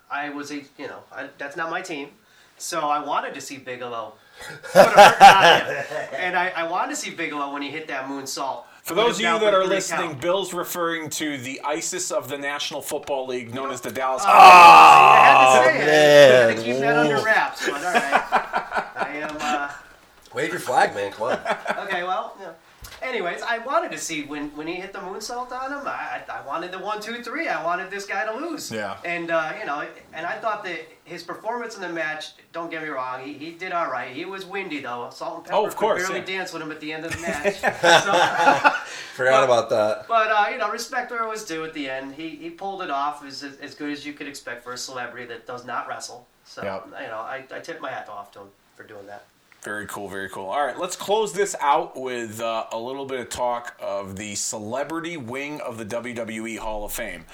I was a, you know, I, that's not my team. So I wanted to see Bigelow put a on him. And I, I wanted to see Bigelow when he hit that moonsault. For those of you that are listening, count. Bill's referring to the ISIS of the National Football League, known as the Dallas. I had to say it. I had to man. keep that under wraps, but all right. I am. Uh, Wave your flag, man. Come on. okay, well, yeah. Anyways, I wanted to see when, when he hit the moonsault on him. I, I wanted the one, two, three. I wanted this guy to lose. Yeah. And uh, you know, and I thought that his performance in the match. Don't get me wrong, he, he did all right. He was windy though. Salt-N-Pepa Oh, of course, barely yeah. dance with him at the end of the match. so, Forgot about that. but uh, you know, respect where it was due at the end. He he pulled it off as as good as you could expect for a celebrity that does not wrestle. So Yep. you know, I, I tip my hat off to him for doing that. Very cool, very cool. All right, let's close this out with uh, a little bit of talk of the celebrity wing of the WWE Hall of Fame.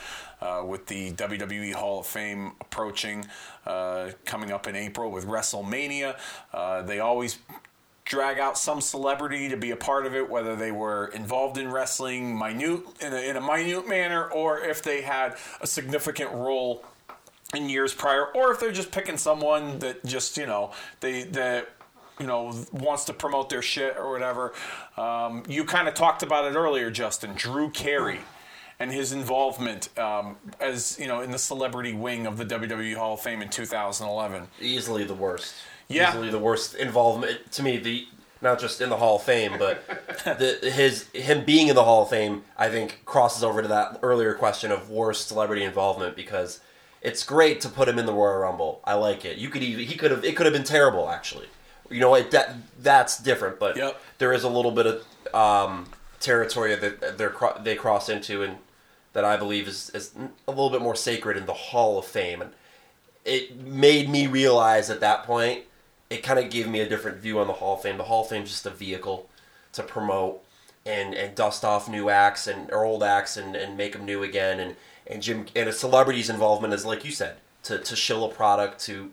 Uh, with the WWE Hall of Fame approaching, uh, coming up in April with WrestleMania, uh, they always drag out some celebrity to be a part of it, whether they were involved in wrestling minute in a, in a minute manner, or if they had a significant role in years prior, or if they're just picking someone that just you know they that you know wants to promote their shit or whatever. Um, you kind of talked about it earlier, Justin. Drew Carey and his involvement um, as you know in the celebrity wing of the WWE Hall of Fame in 2011. Easily the worst. Yeah. Easily the worst involvement to me. The not just in the Hall of Fame, but the, his him being in the Hall of Fame, I think crosses over to that earlier question of worst celebrity involvement because it's great to put him in the Royal Rumble. I like it. You could even he could have it could have been terrible actually. You know it, that that's different, but Yep. there is a little bit of um, territory that they're they cross into and that I believe is, is a little bit more sacred in the Hall of Fame. And it made me realize at that point, it kind of gave me a different view on the Hall of Fame. The Hall of Fame is just a vehicle to promote and, and dust off new acts and or old acts and, and make them new again. And, and Jim and a celebrity's involvement is like you said to, to shill a product to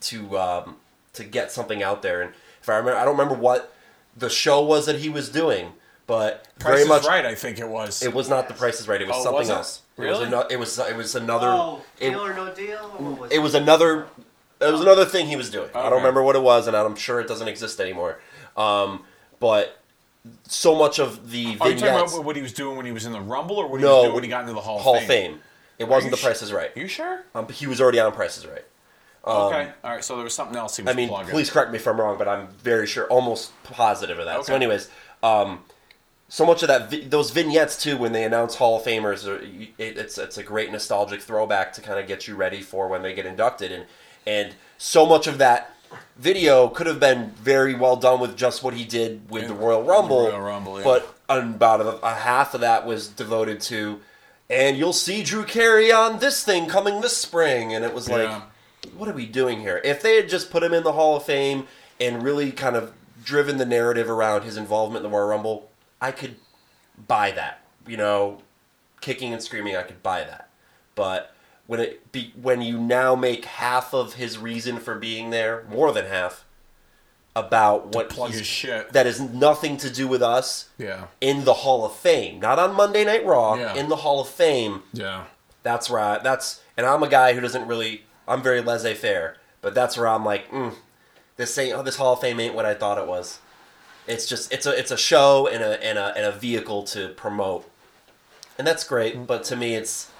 to um, to get something out there. And if I remember, I don't remember what the show was that he was doing, but Price very is much right, I think it was. it was not The Price is Right. It was Oh, something was it? else. It was, Really? it was it was another. Oh, it, deal or no deal? Or what was it was another. It was another thing he was doing. I don't remember what it was, and I'm sure it doesn't exist anymore. Um, but so much of the Are you talking about what he was doing when he was in the Rumble, or what he no, was doing when he got into the Hall, Hall of Fame? It wasn't you The sh- Price is Right. You sure? Um, he was already on Price is Right. Okay, all right. So there was something else he was Um, I mean, plugging. please correct me if I'm wrong, but I'm very sure, almost positive of that. So, anyways, um, so much of that, vi- those vignettes too, when they announce Hall of Famers, it, it's it's a great nostalgic throwback to kind of get you ready for when they get inducted, and and so much of that video could have been very well done with just what he did with In the Royal Rumble, the Royal Rumble, yeah. but about a, a half of that was devoted to. And you'll see Drew Carey on this thing coming this spring, and it was like, Yeah. What are we doing here? If they had just put him in the Hall of Fame and really kind of driven the narrative around his involvement in the Royal Rumble, I could buy that. You know, kicking and screaming, I could buy that. But when it be, when you now make half of his reason for being there, more than half, about what plug he's- his shit. that is nothing to do with us yeah, in the Hall of Fame, not on Monday Night Raw, Yeah. in the Hall of Fame. yeah. That's right. That's and I'm a guy who doesn't really. I'm very laissez faire, but that's where I'm like, mm, this ain't this Hall of Fame ain't what I thought it was. It's just it's a it's a show and a and a and a vehicle to promote, and that's great. But to me, it's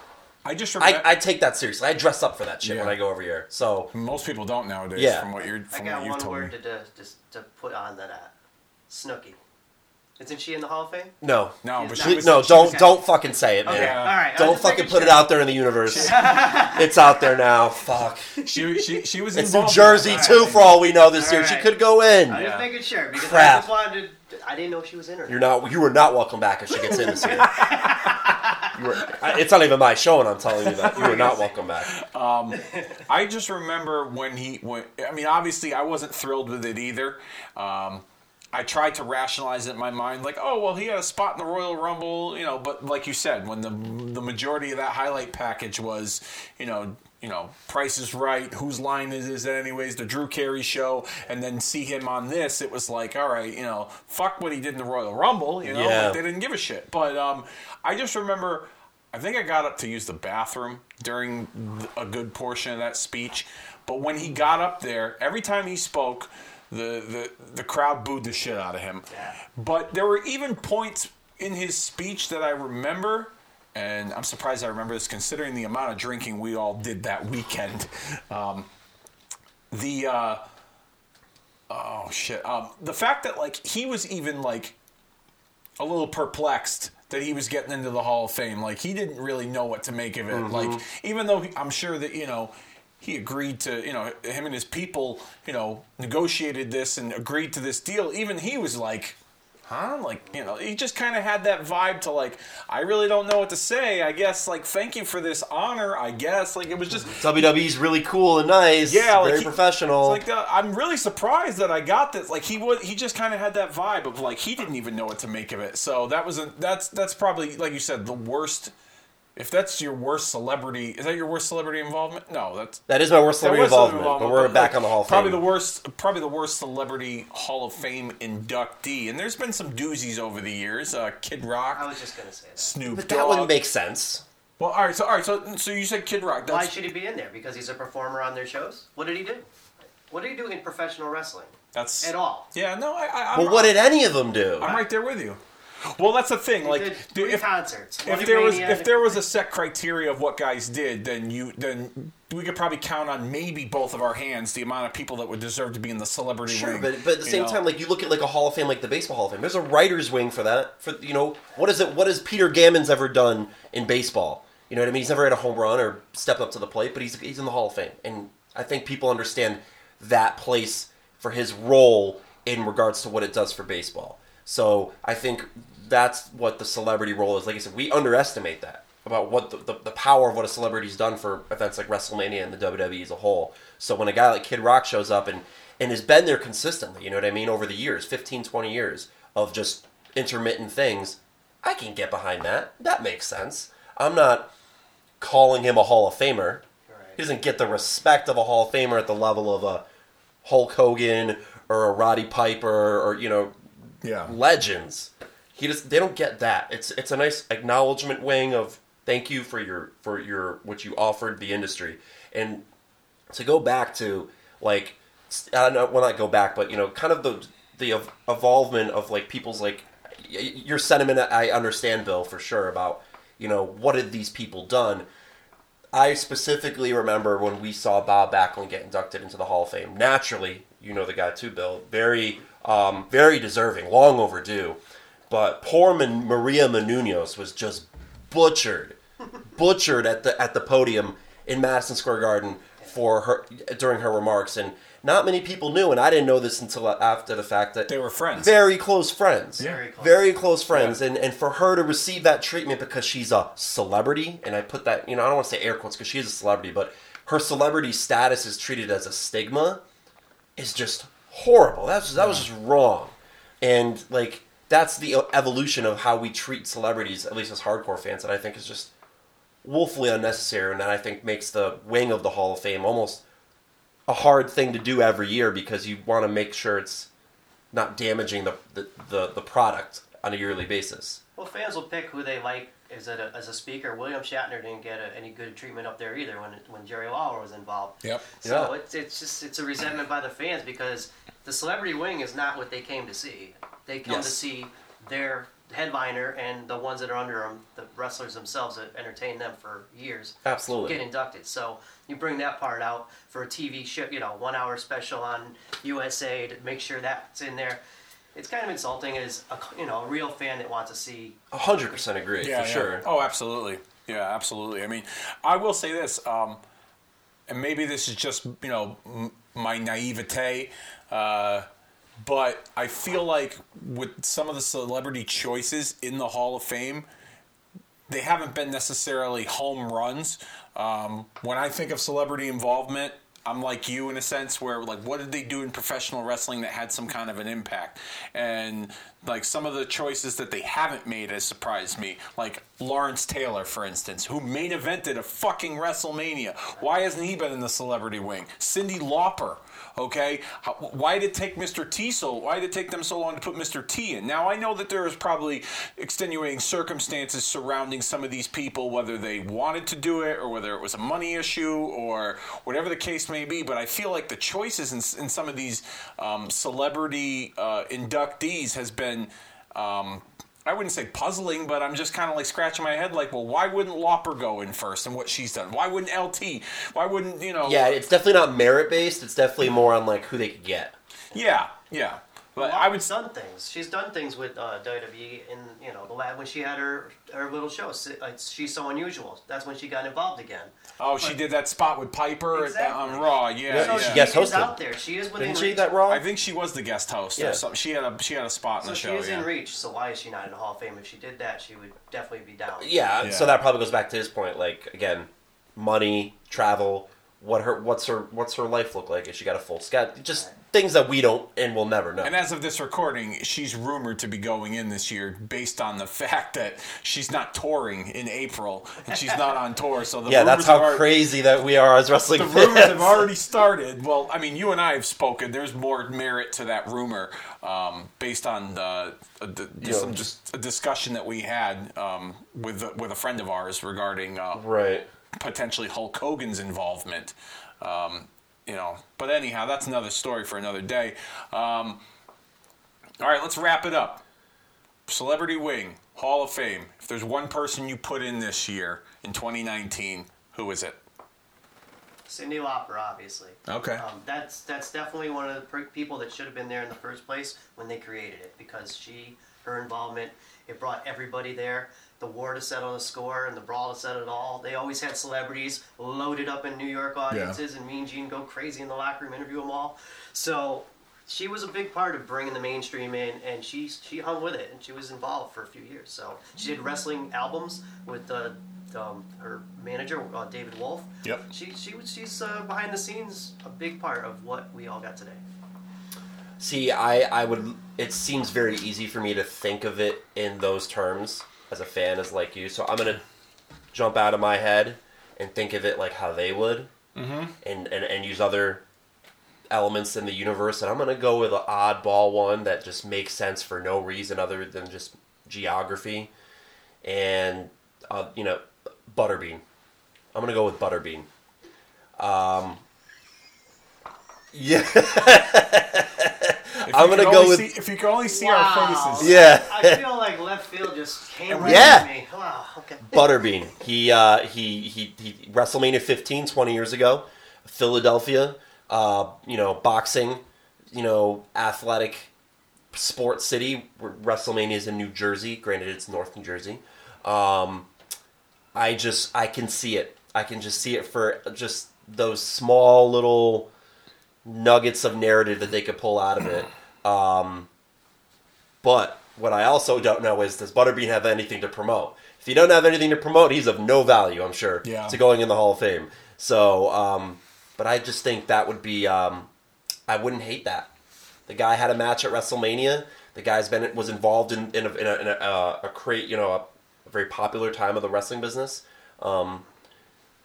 I just remember. I, I take that seriously. I dress up for that shit when I go over here. So most people don't nowadays. Yeah. From what you're, I from got what you one told word me. to, to just to put on that. Uh, Snooki. Isn't she in the Hall of Fame? no, No, but She's she was, no, she don't was- don't fucking say it, man. Okay, Yeah. all right. Don't fucking making put it out there in the universe. it's out there now. Fuck. She, she, she was It's New Jersey in that. too, for all we know this All year. She could go in. I was Yeah. just making sure because Crap. I just wanted to. I didn't know if she was in her. You're not. You are not welcome back if she gets in this year. Were, it's not even my show, and I'm telling you that you are not welcome back. I just remember when he when I mean obviously I wasn't thrilled with it either. Um, I tried to rationalize it in my mind like oh well he had a spot in the Royal Rumble you know but like you said when the the majority of that highlight package was you know you know Price is Right whose line is is it anyways the Drew Carey show and then see him on this it was like all right you know fuck what he did in the Royal Rumble you know Yeah. like, they didn't give a shit but um, I just remember I think I got up to use the bathroom during a good portion of that speech. But when he got up there, every time he spoke, the, the, the crowd booed the shit out of him. Yeah. But there were even points in his speech that I remember, and I'm surprised I remember this considering the amount of drinking we all did that weekend. Um, the, uh, oh shit, um, the fact that like he was even like a little perplexed that he was getting into the Hall of Fame. Like he didn't really know what to make of it. Like even though he, I'm sure that you know he agreed to, you know, him and his people, you know, negotiated this and agreed to this deal. Even he was like, huh? Like you know, he just kind of had that vibe to like, I really don't know what to say. I guess like thank you for this honor. I guess like it was just WWE's really cool and nice. yeah, like very he- professional. It's like uh, I'm really surprised that I got this. Like he would, he just kind of had that vibe of like he didn't even know what to make of it. So that was a that's that's probably like you said the worst If that's your worst celebrity, is that your worst celebrity involvement? No, that's That is my worst celebrity was involvement, but we're involvement, back like, on the Hall of probably Fame. the worst, probably the worst celebrity Hall of Fame inductee. And there's been some doozies over the years. Uh, Kid Rock, I was just gonna say that. Snoop But Dogg. that wouldn't make sense. well, all right, so all right, so so you said Kid Rock. Why should he be in there? Because he's a performer on their shows. What did he do? What did he do in professional wrestling that's at all? Yeah, no, I, I, I'm, Well, what did any of them do? I'm right there with you. Well, that's the thing. Like, did three if, concerts. if there was if there was a set criteria of what guys did, then you then we could probably count on maybe both of our hands the amount of people that would deserve to be in the celebrity Sure, wing. but, but at the same know? time, like you look at like a Hall of Fame, like the Baseball Hall of Fame. There's a writers' wing for that. For you know, what is it? What has Peter Gammons ever done in baseball? You know what I mean? He's never had a home run or stepped up to the plate, but he's he's in the Hall of Fame, and I think people understand that place for his role in regards to what it does for baseball. So I think that's what the celebrity role is. Like I said, we underestimate that about what the, the, the power of what a celebrity's done for events like WrestleMania and the WWE as a whole. So when a guy like Kid Rock shows up and, and has been there consistently, you know what I mean, over the years, 15, 20 years of just intermittent things, I can get behind that. That makes sense. I'm not calling him a Hall of Famer. He doesn't get the respect of a Hall of Famer at the level of a Hulk Hogan or a Roddy Piper or, you know, yeah, legends. He just they don't get that. It's it's a nice acknowledgement wing of thank you for your for your what you offered the industry. And to go back to like I don't know well not go back, but you know, kind of the the ev- evolvement of like people's like your sentiment I understand Bill for sure about you know what had these people done. I specifically remember when we saw Bob Backlund get inducted into the Hall of Fame. Naturally, you know the guy too, Bill. Very, um, very deserving, long overdue. But poor Man- Maria Menounos was just butchered, butchered at the at the podium in Madison Square Garden for her during her remarks, and not many people knew, and I didn't know this until after the fact that They were friends. very close friends, Very close. very close friends, and and for her to receive that treatment because she's a celebrity, and I put that you know I don't want to say air quotes because she is a celebrity, but her celebrity status is treated as a stigma, is just horrible. That's that was just wrong, and like that's the evolution of how we treat celebrities, at least as hardcore fans, and I think is just woefully unnecessary, and that I think makes the wing of the Hall of Fame almost a hard thing to do every year because you want to make sure it's not damaging the, the, the, the product on a yearly basis. Well, fans will pick who they like as a, as a speaker. William Shatner didn't get a, any good treatment up there either when when Jerry Lawler was involved. Yep. So Yeah. it's it's just it's a resentment by the fans because the celebrity wing is not what they came to see. They come to Yes. see their headliner and the ones that are under them, the wrestlers themselves that entertain them for years. Absolutely. Get inducted. So you bring that part out for a TV show, you know, one hour special on USA to make sure that's in there. It's kind of insulting as a you know a real fan that wants to see A hundred percent agree yeah, for yeah. sure. Oh, absolutely. Yeah, absolutely. I mean, I will say this, um, and maybe this is just you know m- my naivete, uh, but I feel like with some of the celebrity choices in the Hall of Fame, they haven't been necessarily home runs. Um, when I think of celebrity involvement, I'm like you in a sense where like what did they do in professional wrestling that had some kind of an impact? And like some of the choices that they haven't made has surprised me. Like Lawrence Taylor, for instance, who main evented a fucking WrestleMania. Why hasn't he been in the celebrity wing? Cyndi Lauper. Okay, why did it take Mr. T so? Why did it take them so long to put Mr. T in? Now I know that there is probably extenuating circumstances surrounding some of these people, whether they wanted to do it or whether it was a money issue or whatever the case may be. But I feel like the choices in, in some of these um, celebrity uh, inductees has been. Um, I wouldn't say puzzling, but I'm just kind of like scratching my head, like, well, why wouldn't Lauper go in first and what she's done? Why wouldn't LT? Why wouldn't you know? Yeah, it's definitely not merit based. It's definitely more on like who they could get. Yeah, yeah. But Well, I would. She's done things. She's done things with uh, WWE in you know the lab when she had her her little show. Si- She's so unusual. That's when she got involved again. Oh, she did that spot with Piper at- on Raw. Yeah, Yeah, yeah. She guest she is hosted. out there. She is within Didn't she reach. that wrong? I think she was the guest host Yeah. or something. She had a she had a spot in So the she show. is yeah. in reach. So why is she not in the Hall of Fame? If she did that, she would definitely be down. Yeah, Yeah. so that probably goes back to his point. Like again, money, travel. What her what's her what's her life look like? Has she got a full schedule? Just things that we don't and will never know. And as of this recording, she's rumored to be going in this year based on the fact that she's not touring in April and she's not on tour. So the yeah, that's how already- crazy that we are as wrestling The fans. rumors have already started. Well, I mean, you and I have spoken. There's more merit to that rumor um, based on the, uh, the, just, some, just a discussion that we had um, with with a friend of ours regarding uh, right. potentially Hulk Hogan's involvement. Um, you know, but anyhow, that's another story for another day. Um, all right, let's wrap it up. Celebrity Wing Hall of Fame. If there's one person you put in this year in 2019, who is it? Cyndi Lauper, obviously. Okay. Um, that's that's definitely one of the people that should have been there in the first place when they created it because she, her involvement, it brought everybody there. The war to settle the score and the brawl to settle it all. They always had celebrities loaded up in New York audiences, and Mean Gene go crazy in the locker room, interview them all. So she was a big part of bringing the mainstream in, and she she hung with it, and she was involved for a few years. So she did wrestling albums with uh, um, her manager, uh, David Wolff. Yep. She she was she's uh, behind the scenes a big part of what we all got today. See, I, I would. It seems very easy for me to think of it in those terms as a fan, as like you. So I'm gonna jump out of my head and think of it like how they would, mm-hmm. and, and and use other elements in the universe. And I'm gonna go with an oddball one that just makes sense for no reason other than just geography, and uh, you know, Butterbean. I'm gonna go with Butterbean. Um, yeah. If I'm gonna go only with- See, if you can only see Wow. our faces. Yeah. I feel like left field just came right Yeah. at me. Wow. Okay. Butterbean. He uh, he he he WrestleMania 15, 20 years ago, Philadelphia. Uh, you know, boxing. You know, athletic sports city. WrestleMania is in New Jersey. Granted, it's North New Jersey. Um, I just I can see it. I can just see it for just those small little nuggets of narrative that they could pull out of it. Um, but what I also don't know is does Butterbean have anything to promote? If he don't have anything to promote, he's of no value, I'm sure, Yeah. to going in the Hall of Fame. So, um, but I just think that would be, um, I wouldn't hate that. The guy had a match at WrestleMania. The guy's been was involved in in a, in a, in a, uh, a create you know a, a very popular time of the wrestling business. Um,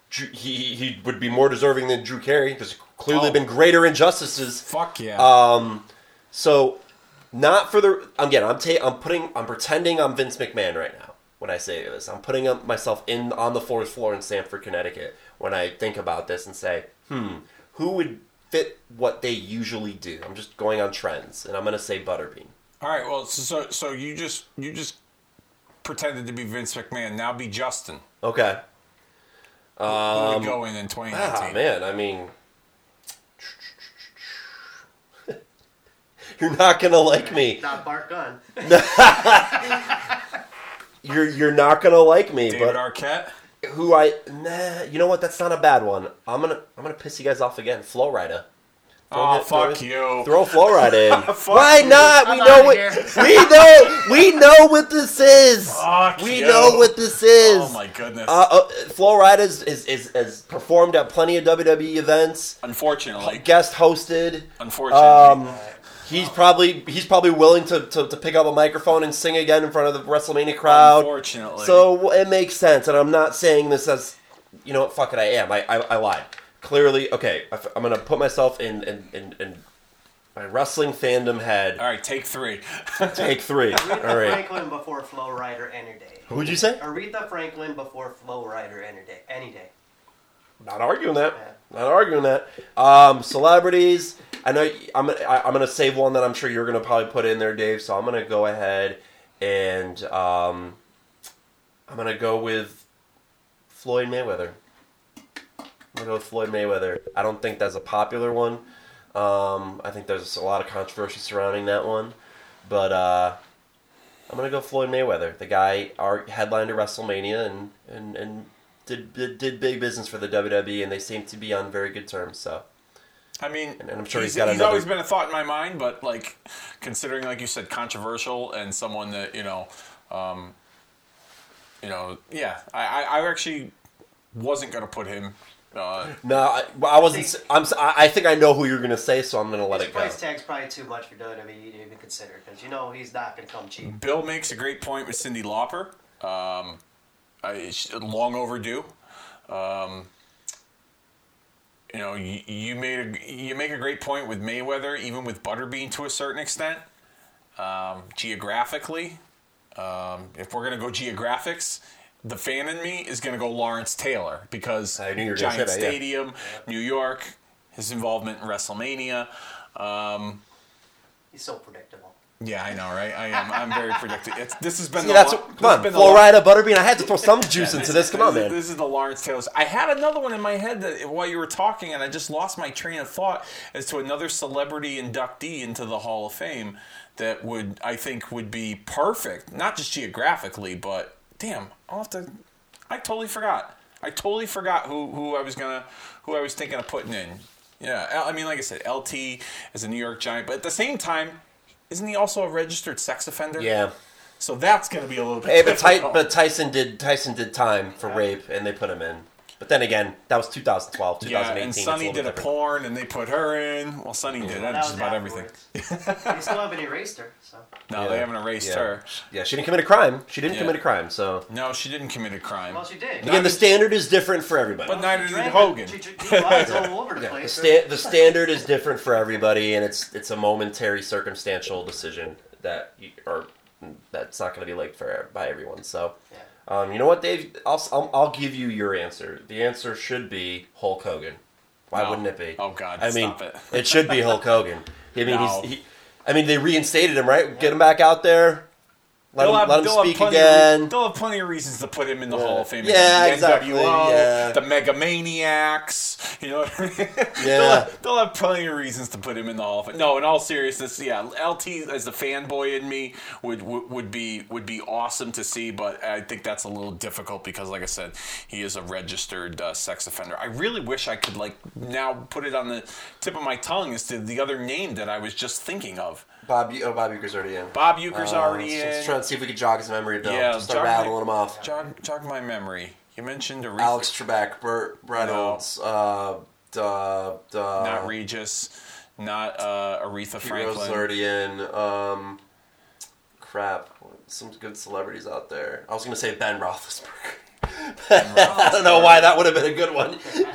he he would be more deserving than Drew Carey. There's clearly Oh. been greater injustices Fuck yeah. um, so not for the again. I'm ta- I'm putting. I'm pretending I'm Vince McMahon right now when I say this. I'm putting myself in on the fourth floor in Stamford, Connecticut when I think about this and say, hmm, who would fit what they usually do? I'm just going on trends, and I'm gonna say Butterbean. All right. Well, so, so so you just you just pretended to be Vince McMahon. Now be Justin. Okay. Who Um, would go in in 2019? Ah, man. I mean, you're not gonna like me. Not Bart Gunn. You're you're not gonna like me, David but Arquette. who I nah, you know what? That's not a bad one. I'm gonna I'm gonna piss you guys off again. Flo Rida. Oh, it- fuck it- you. Throw Flo Rida in. Why you. not? We I'm know outta what we know. We know what this is. Fuck we you. know what this is. Oh my goodness. Uh, uh, Flo Rida is, is, is, is performed at plenty of WWE events. Unfortunately. Guest hosted. Unfortunately. Um, he's probably he's probably willing to, to, to pick up a microphone and sing again in front of the WrestleMania crowd. Unfortunately. So it makes sense, and I'm not saying this as, you know what, fuck it, I am. I, I, I lied. Clearly, okay, I- I'm going to put myself in, in, in, in my wrestling fandom head. All right, take three. Take three. Aretha All right. Franklin before Flo Rida any day. Who'd you say? Aretha Franklin before Flo Rida any day. Any day. Not arguing that. Not arguing that. Um, celebrities. I know I'm. I, I'm going to save one that I'm sure you're going to probably put in there, Dave. So I'm going to go ahead and um, I'm going to go with Floyd Mayweather. I'm to go with Floyd Mayweather. I don't think that's a popular one. Um, I think there's a lot of controversy surrounding that one, but uh, I'm gonna go Floyd Mayweather. The guy our headlined at WrestleMania and and and did, did did big business for the WWE, and they seem to be on very good terms. So I mean, And I'm sure he's, he's got another- always been a thought in my mind, but like considering, like you said, controversial and someone that you know, um, you know, yeah, I, I, I actually wasn't going to put him Uh, No, I, I wasn't. s- I'm. s- I I think I know who you're gonna say, so I'm gonna let His it go. price tag's probably too much for WWE to even consider because you know he's not going to come cheap. Bill makes a great point with Cyndi Lauper. Um, I, it's long overdue. Um, you know, you, you made a you make a great point with Mayweather, even with Butterbean to a certain extent. Um, geographically, um, if we're gonna go geographics, the fan in me is gonna go Lawrence Taylor because I knew you Giant say that, yeah. Stadium, New York, his involvement in WrestleMania. Um, He's so predictable. yeah, I know, right? I am. I'm very predictive. It's, this has been See, the that's lo- what, come on, been Florida Butterbean. I had to throw some juice into this. Come on, is- man. This is the Lawrence Taylor. I had another one in my head that while you were talking, and I just lost my train of thought as to another celebrity inductee into the Hall of Fame that would I think would be perfect, not just geographically, but damn, I'll have to. I totally forgot. I totally forgot who, who I was gonna who I was thinking of putting in. Yeah, I mean, like I said, LT is a New York Giant, but at the same time, isn't he also a registered sex offender? Yeah. So that's gonna be a little bit. Hey, but, Ty- but Tyson did Tyson did time for rape, and they put him in. But then again, that was 2012, 2018. Yeah, and it's Sunny little did a different. porn, and they put her in. Well, Sunny did Well, that just about everything. afterwards. they still haven't erased her, so No, Yeah. they haven't erased Yeah. her. Yeah, she didn't commit a crime. She didn't Yeah. commit a crime. So No, she didn't commit a crime. well, she did. again, the standard is different for everybody. But neither did Drank- Hogan. She drank DUIs all over the Yeah, the, sta- the standard is different for everybody, and it's it's a momentary circumstantial decision that you, or mm, that's not going to be liked for by everyone. So, Yeah. Um, you know what, Dave? I'll, I'll I'll give you your answer. The answer should be Hulk Hogan. Why No. wouldn't it be? Oh, God, I mean, stop it. should be Hulk Hogan. I mean, No. he's he. I mean, they reinstated him, right? Get him back out there. Let They'll him, have, let him speak plenty again. Of, they'll have plenty of reasons to put him in the Yeah. Hall of Fame. Yeah. The exactly, NWO, yeah. the Megamaniacs. You know, what I mean? Yeah. they'll, have, they'll have plenty of reasons to put him in the Hall of Fame. No, in all seriousness, yeah, LT as the fanboy in me would, would would be would be awesome to see, but I think that's a little difficult because, like I said, he is a registered uh, sex offender. I really wish I could like now put it on the tip of my tongue as to the other name that I was just thinking of. Bob, oh, Bob Uecker's already in. Bob Uecker's Uh, already let's- in. Let's try and see if we can jog his memory, Bill. Yeah, Just start jog my- rattling them off. Jog, jog my memory. You mentioned Aretha, Alex Trebek, Burt Reynolds, uh, duh, duh, not Regis, not uh, Aretha Franklin. already in. Um, crap, some good celebrities out there. I was gonna say Ben Roethlisberger. I don't know why that would have been a good one.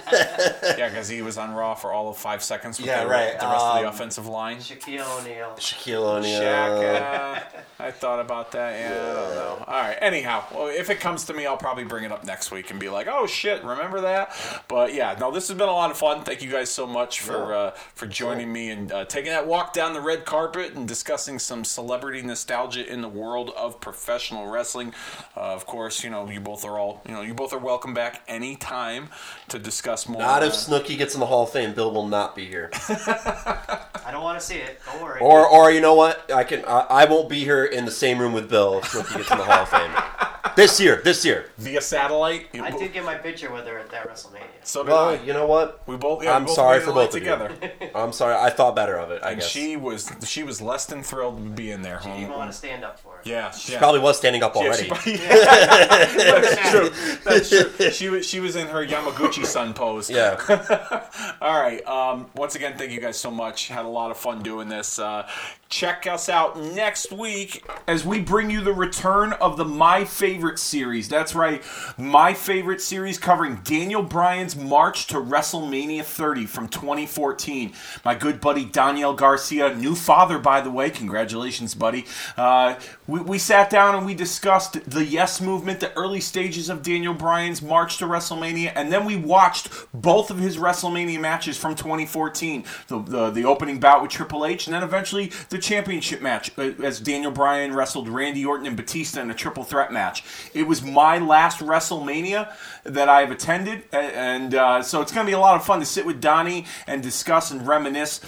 Yeah, because he was on Raw for all of five seconds with Yeah, the, right, the rest of the um, offensive line. Shaquille O'Neal. Shaquille O'Neal. Shaq, uh, I thought about that. Yeah, I don't know. All right. Anyhow, well, if it comes to me, I'll probably bring it up next week and be like, "Oh shit, remember that?" But yeah, no, this has been a lot of fun. Thank you guys so much for Yeah. uh, for joining me and uh, taking that walk down the red carpet and discussing some celebrity nostalgia in the world of professional wrestling. Uh, of course, you know you both are all you know you both are welcome back anytime to discuss more. Not if Snooki gets in the Hall of Fame, Bill will not be here. I don't want to see it. Don't worry. Or, or you know what? I can. I, I won't be here in the same room with Bill if Snooki gets in the Hall of Fame. This year, this year. via satellite. I did get my picture with her at that WrestleMania. So did Well, you know what? We both. Yeah, we I'm both sorry made for it light both of you. together. I'm sorry. I thought better of it. I and guess she was she was less than thrilled to be in there. She didn't want to stand up for it. Yeah, she yeah. probably was standing up Yeah, already. she probably- That's true. That's true. She was she was in her Yamaguchi Sun pose. yeah. All right. Um, once again, thank you guys so much. Had a lot of fun doing this. Uh, check us out next week as we bring you the return of the My Favorite series. That's right, My Favorite series covering Daniel Bryan's march to WrestleMania 30 from 2014. My good buddy Daniel Garcia, new father, by the way. Congratulations, buddy. Uh, we, we sat down and we discussed the Yes movement, the early stages of Daniel Bryan's march to WrestleMania, and then we watched both of his WrestleMania matches from 2014. The, the, the opening bout with Triple H, and then eventually the championship match uh, as Daniel Bryan wrestled Randy Orton and Batista in a triple threat match. It was my last WrestleMania that I've attended, and uh, so it's going to be a lot of fun to sit with Donnie and discuss and reminisce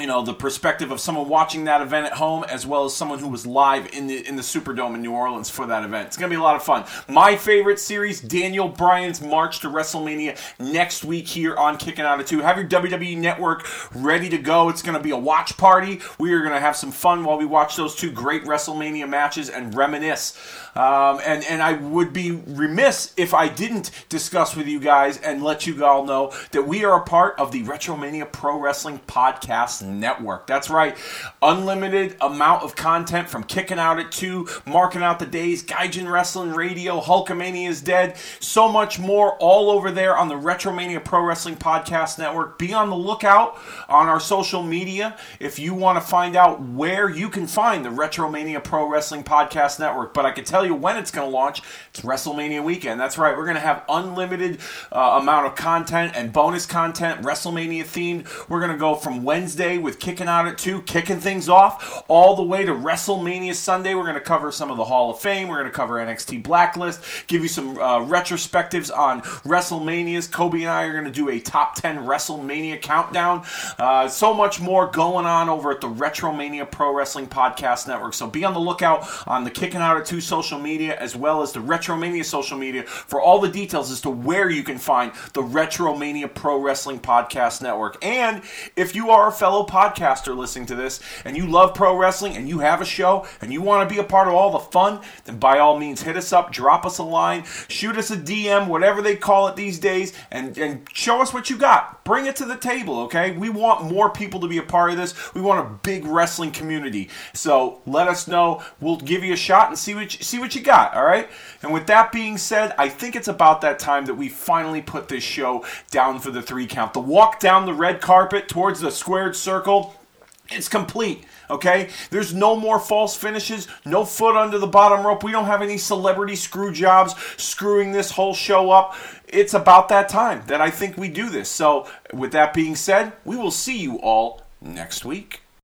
you know the perspective of someone watching that event at home as well as someone who was live in the in the Superdome in New Orleans for that event. It's gonna be a lot of fun. My favorite series, Daniel Bryan's March to WrestleMania next week here on Kicking Out of Two. Have your WWE Network ready to go. It's gonna be a watch party. We are gonna have some fun while we watch those two great WrestleMania matches and reminisce. Um, and and I would be remiss if I didn't discuss with you guys and let you all know that we are a part of the Retromania Pro Wrestling Podcast Network. That's right, unlimited amount of content from kicking out at two, marking out the days, Gaijin Wrestling Radio, Hulkamania is dead, so much more all over there on the Retromania Pro Wrestling Podcast Network. Be on the lookout on our social media if you want to find out where you can find the Retromania Pro Wrestling Podcast Network. But I can tell you when it's going to launch. It's WrestleMania weekend. That's right. We're going to have unlimited uh, amount of content and bonus content, WrestleMania themed. We're going to go from Wednesday with kicking out at two, kicking things off, all the way to WrestleMania Sunday. We're going to cover some of the Hall of Fame. We're going to cover NXT Blacklist, give you some uh, retrospectives on WrestleManias. Kobe and I are going to do a top 10 WrestleMania countdown. Uh, so much more going on over at the Retromania Pro Wrestling Podcast Network. So be on the lookout on the Kicking Out at Two social media as well as the Retromania social media for all the details as to where you can find the Retromania Pro Wrestling Podcast Network. And if you are a fellow podcaster listening to this and you love pro wrestling and you have a show and you want to be a part of all the fun, then by all means hit us up, drop us a line, shoot us a DM, whatever they call it these days, and, and show us what you got. Bring it to the table, okay? We want more people to be a part of this. We want a big wrestling community. So let us know. We'll give you a shot and see what you, see what you got, all right? And with that being said, I think it's about that time that we finally put this show down for the three count. The walk down the red carpet towards the squared circle, it's complete. Okay? There's no more false finishes, no foot under the bottom rope. We don't have any celebrity screw jobs screwing this whole show up. It's about that time that I think we do this. So, with that being said, we will see you all next week.